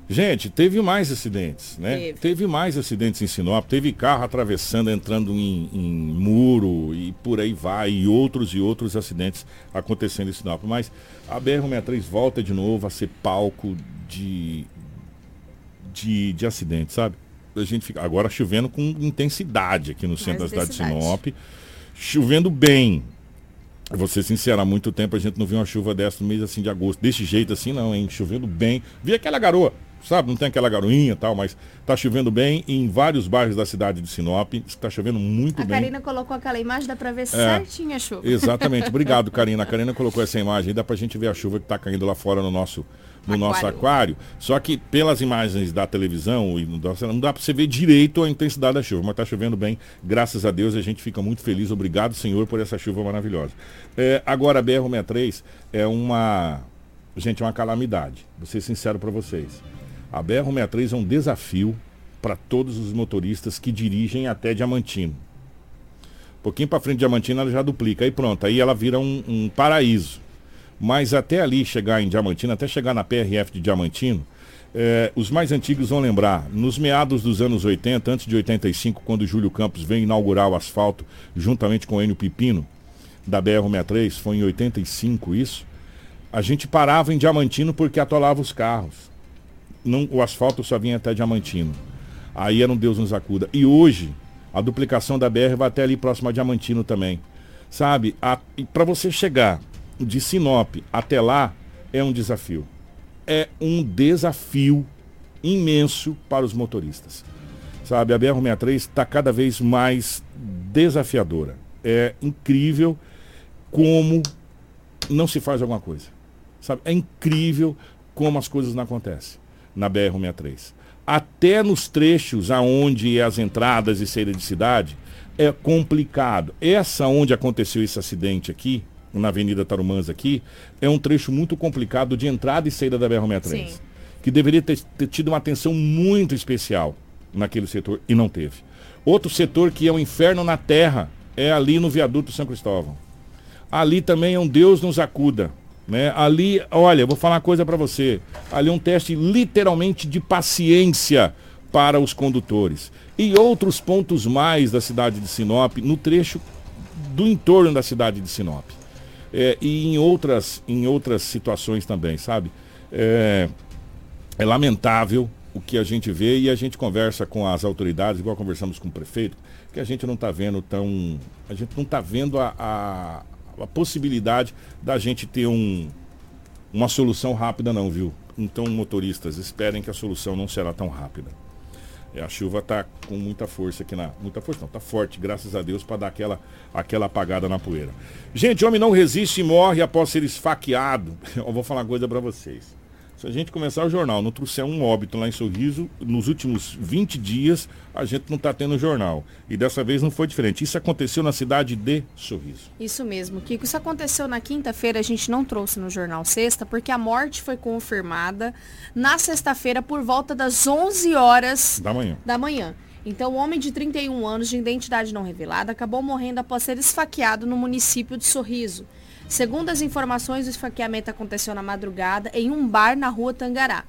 Gente, teve mais acidentes, né? Teve. teve. mais acidentes em Sinop, teve carro atravessando, entrando em, em, muro e por aí vai, e outros e outros acidentes acontecendo em Sinop. Mas a BR-163 volta de novo a ser palco de, de, de acidentes, sabe? A gente fica agora chovendo com intensidade aqui no centro da cidade de Sinop. Chovendo bem. Vou ser sincero, há muito tempo a gente não viu uma chuva dessa no mês assim de agosto. Desse jeito assim não, hein? Chovendo bem. Vi aquela garoa sabe? Não tem aquela garoinha e tal, mas está chovendo bem em vários bairros da cidade de Sinop. Está chovendo muito a bem. A Karina colocou aquela imagem, dá para ver é, certinho a chuva. Exatamente. Obrigado, Karina. A Karina colocou essa imagem, dá para a gente ver a chuva que está caindo lá fora no nosso no aquário. nosso aquário. Só que pelas imagens da televisão e não dá para você ver direito a intensidade da chuva, mas está chovendo bem, graças a Deus, a gente fica muito feliz. Obrigado, Senhor, por essa chuva maravilhosa. É, agora, a BR-63 é uma. Gente, é uma calamidade. Vou ser sincero para vocês. A BR-163 é um desafio para todos os motoristas que dirigem até Diamantino. Um pouquinho para frente de Diamantino ela já duplica, aí pronto, aí ela vira um, um paraíso. Mas até ali chegar em Diamantino, até chegar na PRF de Diamantino, eh, os mais antigos vão lembrar, nos meados dos anos 80, antes de 85, quando Júlio Campos veio inaugurar o asfalto, juntamente com Enio Pipino, da BR-163, foi em 85 isso, a gente parava em Diamantino porque atolava os carros não, o asfalto só vinha até Diamantino. Aí era um Deus nos acuda. E hoje, a duplicação da BR vai até ali próximo a Diamantino também. Sabe? Para você chegar de Sinop até lá, é um desafio. É um desafio imenso para os motoristas. Sabe? A BR-63 está cada vez mais desafiadora. É incrível como não se faz alguma coisa. Sabe? É incrível como as coisas não acontecem na BR-163. Até nos trechos aonde é as entradas e saídas de cidade, é complicado. Essa onde aconteceu esse acidente aqui, na Avenida Tarumãs aqui, é um trecho muito complicado de entrada e saída da BR-163. Que deveria ter, ter tido uma atenção muito especial naquele setor e não teve. Outro setor que é um inferno na terra é ali no viaduto São Cristóvão. Ali também é um Deus nos acuda. Né? Ali, olha, vou falar uma coisa para você. Ali é um teste literalmente de paciência para os condutores. E outros pontos mais da cidade de Sinop, no trecho do entorno da cidade de Sinop. É, e em outras, em outras situações também, sabe? É, é lamentável o que a gente vê e a gente conversa com as autoridades, igual conversamos com o prefeito, que a gente não está vendo tão. A gente não está vendo a, a, a possibilidade da gente ter um, uma solução rápida não, viu? Então, motoristas, esperem que a solução não será tão rápida. É, a chuva está com muita força aqui na. Muita força não, está forte, graças a Deus, para dar aquela, aquela apagada na poeira. Gente, homem não resiste e morre após ser esfaqueado. Eu vou falar uma coisa para vocês. Se a gente começar o jornal, não trouxer um óbito lá em Sorriso, nos últimos 20 dias, a gente não está tendo jornal. E dessa vez não foi diferente. Isso aconteceu na cidade de Sorriso. Isso mesmo, Kiko. Isso aconteceu na quinta-feira, a gente não trouxe no jornal sexta, porque a morte foi confirmada na sexta-feira por volta das 11 horas da manhã. Da manhã. Então, o homem de 31 anos, de identidade não revelada, acabou morrendo após ser esfaqueado no município de Sorriso. Segundo as informações, o esfaqueamento aconteceu na madrugada em um bar na rua Tangará.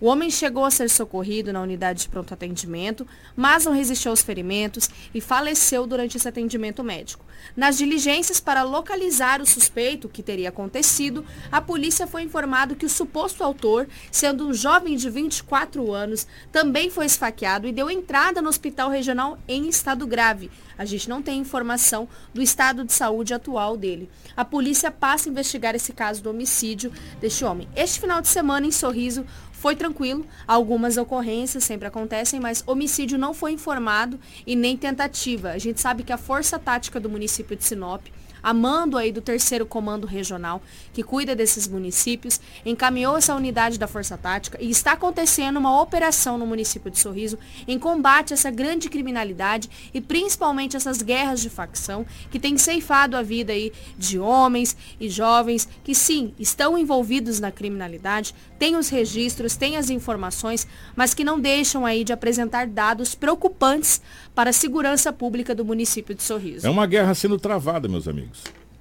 O homem chegou a ser socorrido na unidade de pronto atendimento, mas não resistiu aos ferimentos e faleceu durante esse atendimento médico. Nas diligências para localizar o suspeito que teria acontecido, a polícia foi informado que o suposto autor, sendo um jovem de 24 anos, também foi esfaqueado e deu entrada no hospital regional em estado grave. A gente não tem informação do estado de saúde atual dele. A polícia passa a investigar esse caso do homicídio deste homem. Este final de semana, em Sorriso, foi tranquilo, algumas ocorrências sempre acontecem, mas homicídio não foi informado e nem tentativa. A gente sabe que a Força Tática do município de Sinop amando aí do terceiro comando regional, que cuida desses municípios, encaminhou essa unidade da Força Tática e está acontecendo uma operação no município de Sorriso em combate a essa grande criminalidade e principalmente essas guerras de facção que têm ceifado a vida aí de homens e jovens que sim, estão envolvidos na criminalidade, têm os registros, têm as informações, mas que não deixam aí de apresentar dados preocupantes para a segurança pública do município de Sorriso. É uma guerra sendo travada, meus amigos.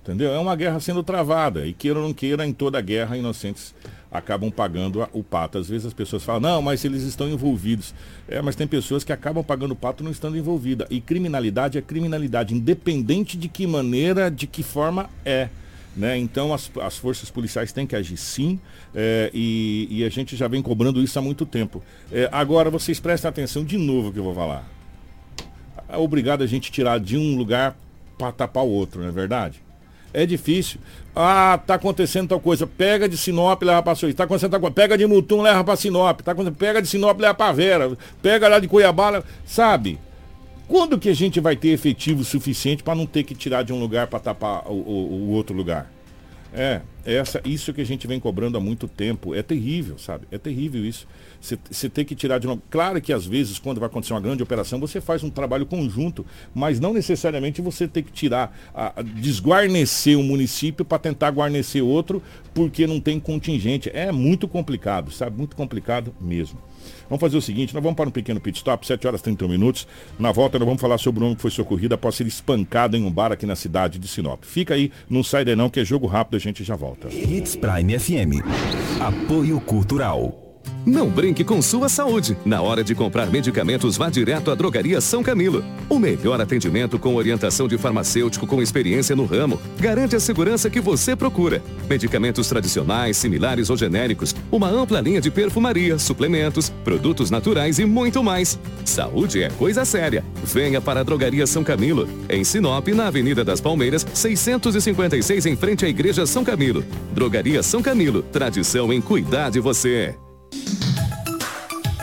Entendeu? É uma guerra sendo travada. E queira ou não queira, em toda guerra, inocentes acabam pagando o pato. Às vezes as pessoas falam, não, mas eles estão envolvidos. É, mas tem pessoas que acabam pagando o pato não estando envolvidas. E criminalidade é criminalidade, independente de que maneira, de que forma é. Né? Então as, as forças policiais têm que agir sim, é, e, e, a gente já vem cobrando isso há muito tempo. É, agora vocês prestem atenção de novo que eu vou falar obrigado a gente tirar de um lugar para tapar o outro, não é verdade? É difícil. Ah, tá acontecendo tal coisa. Pega de Sinop, leva para Sorriso. Tá acontecendo tal coisa. Pega de Mutum, leva para Sinop. Tá acontecendo... Pega de Sinop, leva para Vera. Pega lá de Cuiabá, sabe? Quando que a gente vai ter efetivo suficiente para não ter que tirar de um lugar para tapar o, o, o outro lugar? É, essa, isso que a gente vem cobrando há muito tempo. É terrível, sabe? É terrível isso. Você tem que tirar de uma. Claro que às vezes, quando vai acontecer uma grande operação, você faz um trabalho conjunto, mas não necessariamente você tem que tirar, a, a desguarnecer um município para tentar guarnecer outro, porque não tem contingente. É muito complicado, sabe? Muito complicado mesmo. Vamos fazer o seguinte, nós vamos para um pequeno pit stop, 7 horas e 31 minutos. Na volta nós vamos falar sobre o homem que foi socorrido após ser espancado em um bar aqui na cidade de Sinop. Fica aí, não sai daí não, que é jogo rápido, a gente já volta. Hits Prime FM. Apoio Cultural. Não brinque com sua saúde. Na hora de comprar medicamentos, vá direto à Drogaria São Camilo. O melhor atendimento com orientação de farmacêutico com experiência no ramo. Garante a segurança que você procura. Medicamentos tradicionais, similares ou genéricos. Uma ampla linha de perfumaria, suplementos, produtos naturais e muito mais. Saúde é coisa séria. Venha para a Drogaria São Camilo. Em Sinop, na Avenida das Palmeiras, 656 em frente à Igreja São Camilo. Drogaria São Camilo. Tradição em cuidar de você.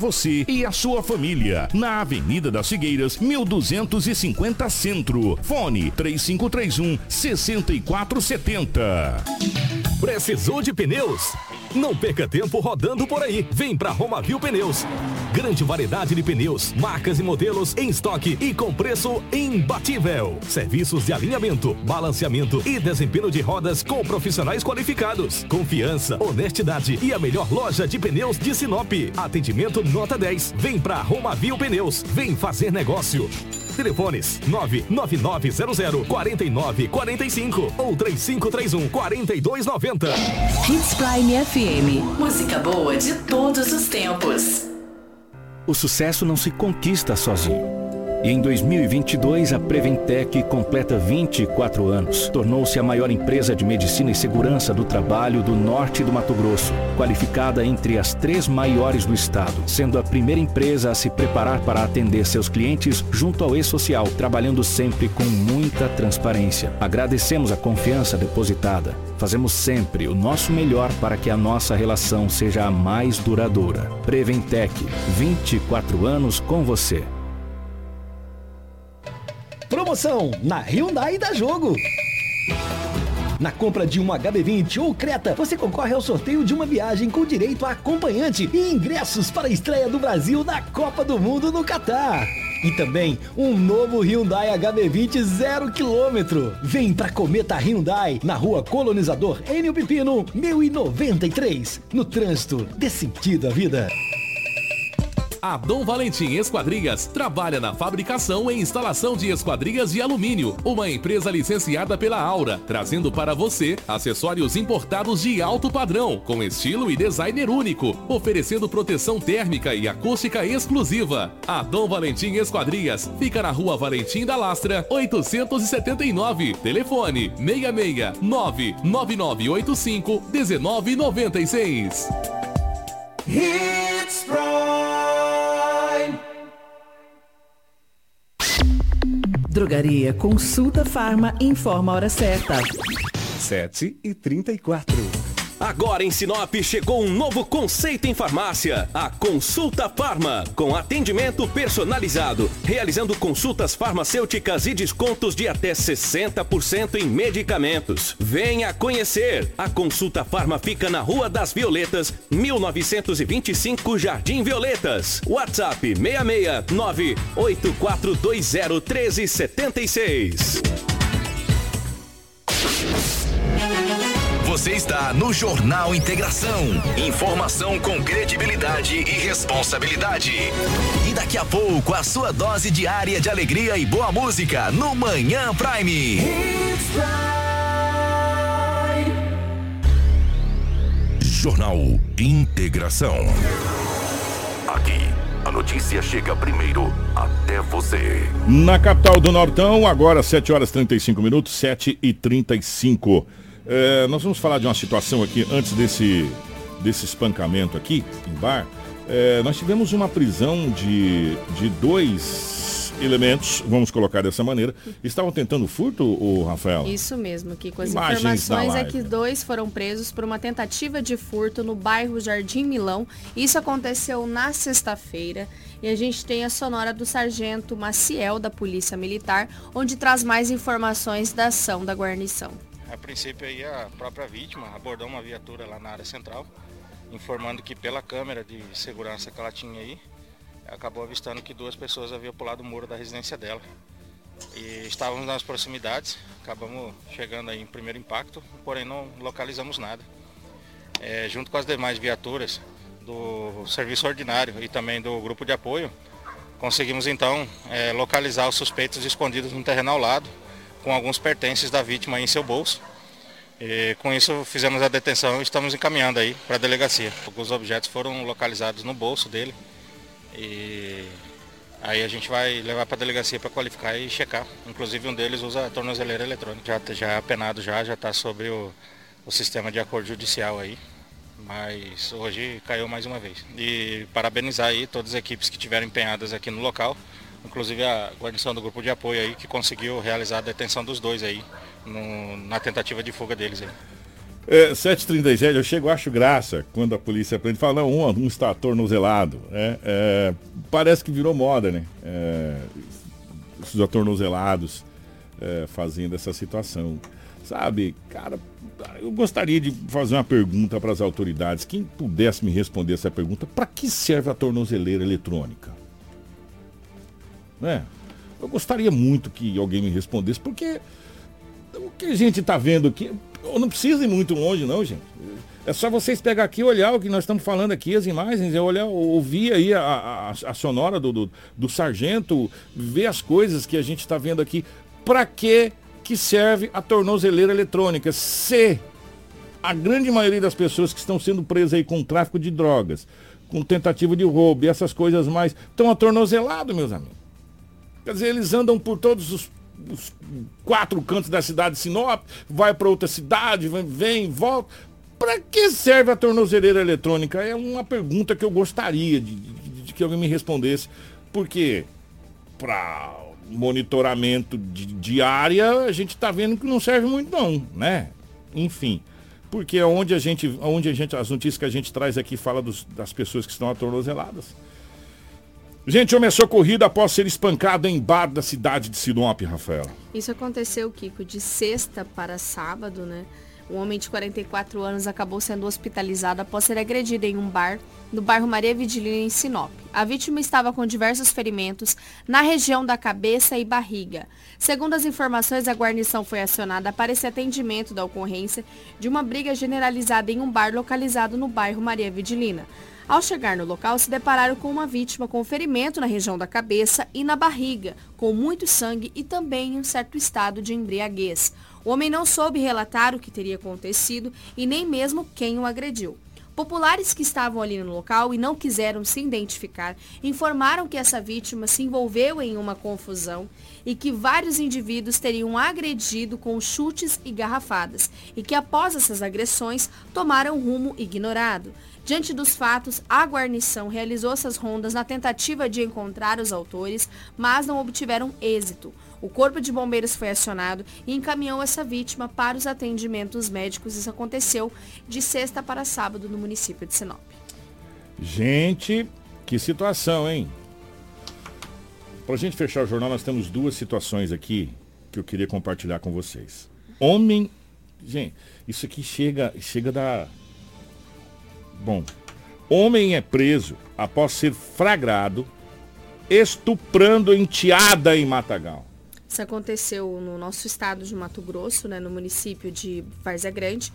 você e a sua família. Na Avenida das Figueiras, 1250 Centro. Fone 3531 6470. Precisou de pneus? Não perca tempo rodando por aí. Vem pra Romavil Pneus. Grande variedade de pneus, marcas e modelos em estoque e com preço imbatível. Serviços de alinhamento, balanceamento e desempenho de rodas com profissionais qualificados. Confiança, honestidade e a melhor loja de pneus de Sinop. Atendimento nota 10. Vem pra Romavil Pneus. Vem fazer negócio. Telefones 99900 4945 ou 3531 4290. Hits Prime FM. Música boa de todos os tempos. O sucesso não se conquista sozinho. E em 2022, a Preventec completa 24 anos. Tornou-se a maior empresa de medicina e segurança do trabalho do norte do Mato Grosso, qualificada entre as três maiores do estado, sendo a primeira empresa a se preparar para atender seus clientes junto ao e-social, trabalhando sempre com muita transparência. Agradecemos a confiança depositada. Fazemos sempre o nosso melhor para que a nossa relação seja a mais duradoura. Preventec, 24 anos com você. Promoção na Hyundai da Jogo. Na compra de um HB20 ou Creta, você concorre ao sorteio de uma viagem com direito a acompanhante e ingressos para a estreia do Brasil na Copa do Mundo no Catar. E também um novo Hyundai HB20 zero quilômetro. Vem pra Cometa Hyundai, na rua Colonizador Enio Pipino, 1093. No trânsito, dê sentido à vida. A Dom Valentim Esquadrias trabalha na fabricação e instalação de esquadrias de alumínio, uma empresa licenciada pela Aura, trazendo para você acessórios importados de alto padrão, com estilo e designer único, oferecendo proteção térmica e acústica exclusiva. A Dom Valentim Esquadrias fica na Rua Valentim da Lastra, 879. Telefone 66 99985 1996. Hits Prime. Drogaria Consulta Farma informa a hora certa. 7 e 34. Agora em Sinop chegou um novo conceito em farmácia, a Consulta Farma, com atendimento personalizado, realizando consultas farmacêuticas e descontos de até 60% em medicamentos. Venha conhecer! A Consulta Farma fica na Rua das Violetas, 1925 Jardim Violetas. WhatsApp 669 8420 1376. Você está no Jornal Integração. Informação com credibilidade e responsabilidade. E daqui a pouco, a sua dose diária de alegria e boa música no Manhã Prime. Jornal Integração. Aqui, a notícia chega primeiro até você. Na capital do Nortão, agora 7 horas 35 minutos, 7 e 35. É, nós vamos falar de uma situação aqui antes desse, desse espancamento aqui em bar. É, nós tivemos uma prisão de, de dois elementos, vamos colocar dessa maneira. Estavam tentando furto, o Rafael? Isso mesmo, que com as Imagens informações é que dois foram presos por uma tentativa de furto no bairro Jardim Milão. Isso aconteceu na sexta-feira. E a gente tem a sonora do sargento Maciel, da Polícia Militar, onde traz mais informações da ação da guarnição. A princípio aí a própria vítima abordou uma viatura lá na área central, informando que pela câmera de segurança que ela tinha aí, acabou avistando que duas pessoas haviam pulado o muro da residência dela. E estávamos nas proximidades, acabamos chegando aí em primeiro impacto, porém não localizamos nada. É, junto com as demais viaturas do serviço ordinário e também do grupo de apoio, conseguimos então é, localizar os suspeitos escondidos no terreno ao lado, com alguns pertences da vítima em seu bolso. E com isso fizemos a detenção e estamos encaminhando aí para a delegacia. Alguns objetos foram localizados no bolso dele e aí a gente vai levar para a delegacia para qualificar e checar. Inclusive um deles usa a tornozeleira eletrônica. Já, já é apenado já, já está sobre o, o sistema de acordo judicial aí. Mas hoje caiu mais uma vez. E parabenizar aí todas as equipes que tiveram empenhadas aqui no local inclusive a guarnição do grupo de apoio aí que conseguiu realizar a detenção dos dois aí no- na tentativa de fuga deles aí. É, 7h37, eu chego, acho graça quando a polícia prende e fala, não, um, um está atornozelado. É, é, parece que virou moda, né? É, esses atornozelados é, fazendo essa situação. Sabe, cara, eu gostaria de fazer uma pergunta para as autoridades. Quem pudesse me responder essa pergunta, para que serve a tornozeleira eletrônica? Né? Eu gostaria muito que alguém me respondesse, porque o que a gente está vendo aqui, eu não precisa ir muito longe não, gente. É só vocês pegar aqui e olhar o que nós estamos falando aqui, as imagens, é olhar, ouvir aí a, a, a sonora do, do, do sargento, ver as coisas que a gente está vendo aqui. Para que que serve a tornozeleira eletrônica? Se a grande maioria das pessoas que estão sendo presas aí com tráfico de drogas, com tentativa de roubo e essas coisas mais, estão atornozelados, meus amigos. Quer dizer, eles andam por todos os, os quatro cantos da cidade de Sinop, vai para outra cidade, vem, vem, volta. Para que serve a tornozeleira eletrônica? É uma pergunta que eu gostaria de, de- de que alguém me respondesse. Porque para monitoramento de, de área, a gente está vendo que não serve muito não, né? Enfim. Porque é onde a gente, onde a gente, as notícias que a gente traz aqui fala dos- das pessoas que estão atornozeladas. Gente, homem é socorrido após ser espancado em bar da cidade de Sinop, Rafael. Isso aconteceu, Kiko, de sexta para sábado, né? Um homem de 44 anos acabou sendo hospitalizado após ser agredido em um bar no bairro Maria Vidilina, em Sinop. A vítima estava com diversos ferimentos na região da cabeça e barriga. Segundo as informações, a guarnição foi acionada para esse atendimento da ocorrência de uma briga generalizada em um bar localizado no bairro Maria Vidilina. Ao chegar no local, se depararam com uma vítima com ferimento na região da cabeça e na barriga, com muito sangue e também um certo estado de embriaguez. O homem não soube relatar o que teria acontecido e nem mesmo quem o agrediu. Populares que estavam ali no local e não quiseram se identificar informaram que essa vítima se envolveu em uma confusão e que vários indivíduos teriam agredido com chutes e garrafadas e que após essas agressões tomaram rumo ignorado. Diante dos fatos, a guarnição realizou essas rondas na tentativa de encontrar os autores, mas não obtiveram êxito. O Corpo de Bombeiros foi acionado e encaminhou essa vítima para os atendimentos médicos. Isso aconteceu de sexta para sábado no município de Sinop. Gente, que situação, hein? Para a gente fechar o jornal, nós temos duas situações aqui que eu queria compartilhar com vocês. Homem. Gente, isso aqui chega, chega da. Bom. Homem é preso após ser flagrado estuprando enteada em Matagal. Isso aconteceu no nosso estado de Mato Grosso, né, no município de Várzea Grande.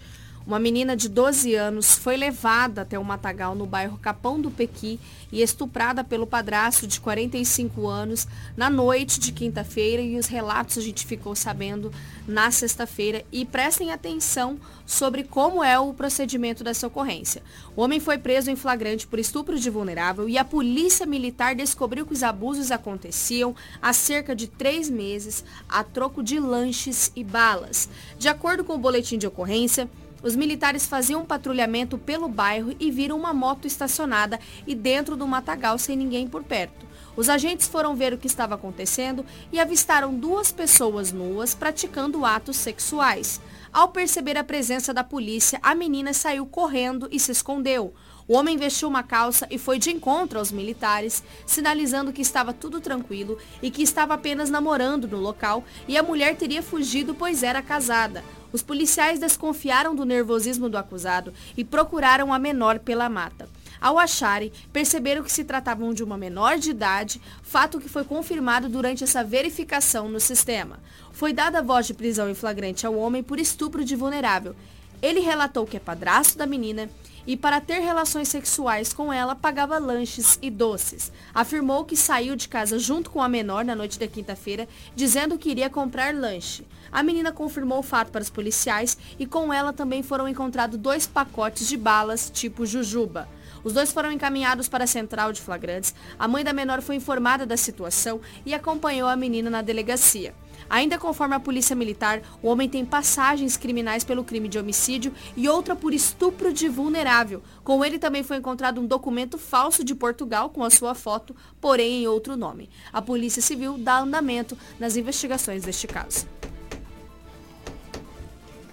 Uma menina de 12 anos foi levada até o matagal no bairro Capão do Pequi e estuprada pelo padrasto de 45 anos na noite de quinta-feira e os relatos a gente ficou sabendo na sexta-feira e prestem atenção sobre como é o procedimento dessa ocorrência. O homem foi preso em flagrante por estupro de vulnerável e a polícia militar descobriu que os abusos aconteciam há cerca de três meses a troco de lanches e balas. De acordo com o boletim de ocorrência, os militares faziam um patrulhamento pelo bairro e viram uma moto estacionada e dentro do matagal sem ninguém por perto. Os agentes foram ver o que estava acontecendo e avistaram duas pessoas nuas praticando atos sexuais. Ao perceber a presença da polícia, a menina saiu correndo e se escondeu. O homem vestiu uma calça e foi de encontro aos militares, sinalizando que estava tudo tranquilo e que estava apenas namorando no local e a mulher teria fugido pois era casada. Os policiais desconfiaram do nervosismo do acusado e procuraram a menor pela mata. Ao acharem, perceberam que se tratavam de uma menor de idade, fato que foi confirmado durante essa verificação no sistema. Foi dada voz de prisão em flagrante ao homem por estupro de vulnerável. Ele relatou que é padrasto da menina e para ter relações sexuais com ela pagava lanches e doces. Afirmou que saiu de casa junto com a menor na noite da quinta-feira, dizendo que iria comprar lanche. A menina confirmou o fato para os policiais e com ela também foram encontrados dois pacotes de balas tipo jujuba. Os dois foram encaminhados para a central de flagrantes. A mãe da menor foi informada da situação e acompanhou a menina na delegacia. Ainda conforme a polícia militar, o homem tem passagens criminais pelo crime de homicídio e outra por estupro de vulnerável. Com ele também foi encontrado um documento falso de Portugal com a sua foto, porém em outro nome. A Polícia Civil dá andamento nas investigações deste caso.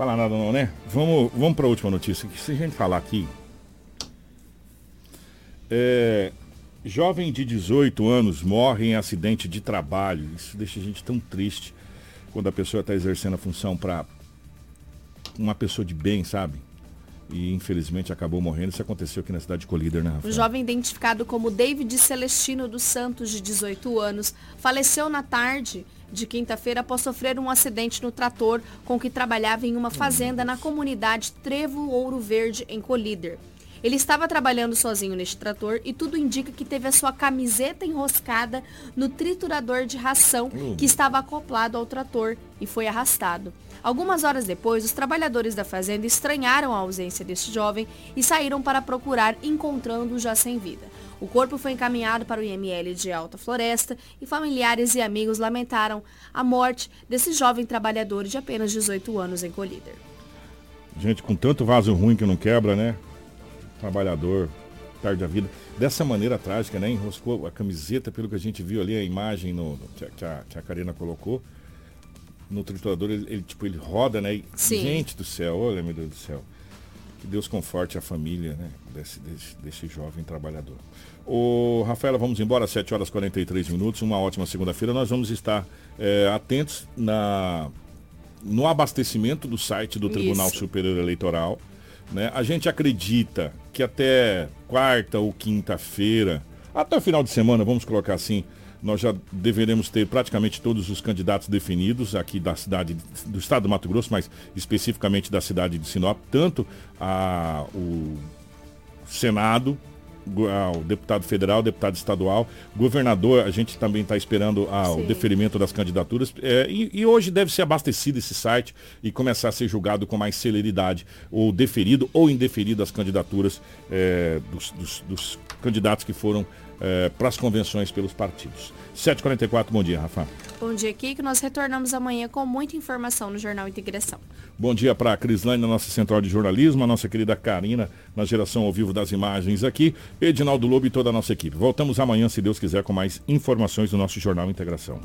Falar nada não, né? Vamos, vamos para a última notícia. Que se a gente falar aqui. É, jovem de 18 anos morre em acidente de trabalho. Isso deixa a gente tão triste quando a pessoa está exercendo a função para uma pessoa de bem, sabe? E infelizmente acabou morrendo. Isso aconteceu aqui na cidade de Colíder, né, O Rafael? jovem identificado como David Celestino dos Santos, de 18 anos, faleceu na tarde de quinta-feira após sofrer um acidente no trator com que trabalhava em uma fazenda na comunidade Trevo Ouro Verde, em Colíder. Ele estava trabalhando sozinho neste trator e tudo indica que teve a sua camiseta enroscada no triturador de ração que estava acoplado ao trator e foi arrastado. Algumas horas depois, os trabalhadores da fazenda estranharam a ausência deste jovem e saíram para procurar, encontrando-o já sem vida. O corpo foi encaminhado para o IML de Alta Floresta e familiares e amigos lamentaram a morte desse jovem trabalhador de apenas 18 anos em Colíder. Gente, com tanto vaso ruim que não quebra, né? Trabalhador, perde a vida. Dessa maneira trágica, né? Enroscou a camiseta, pelo que a gente viu ali, a imagem no, que, a, que a- Karina colocou. No triturador, ele, ele, tipo, ele roda, né? E. Gente do céu, olha, meu Deus do céu. Que Deus conforte a família né, desse, desse, desse jovem trabalhador. Ô, Rafaela, vamos embora, 7 horas e 43 minutos, uma ótima segunda-feira. Nós vamos estar é, atentos na, no abastecimento do site do Tribunal Isso. Superior Eleitoral. Né? A gente acredita que até quarta ou quinta-feira, até o final de semana, vamos colocar assim, nós já deveremos ter praticamente todos os candidatos definidos aqui da cidade, do estado do Mato Grosso, mas especificamente da cidade de Sinop, tanto a, o Senado, ao deputado federal, deputado estadual, governador, a gente também está esperando ah, o deferimento das candidaturas. É, e, e hoje deve ser abastecido esse site e começar a ser julgado com mais celeridade, ou deferido ou indeferido as candidaturas é, dos, dos- dos candidatos que foram é, para as convenções pelos partidos. 7h44, bom dia, Rafa. Bom dia, Kiko. Nós retornamos amanhã com muita informação no Jornal Integração. Bom dia para a Crislane na nossa central de jornalismo, a nossa querida Karina na geração ao vivo das imagens aqui, Edinaldo Lobo e toda a nossa equipe. Voltamos amanhã, se Deus quiser, com mais informações do nosso Jornal Integração.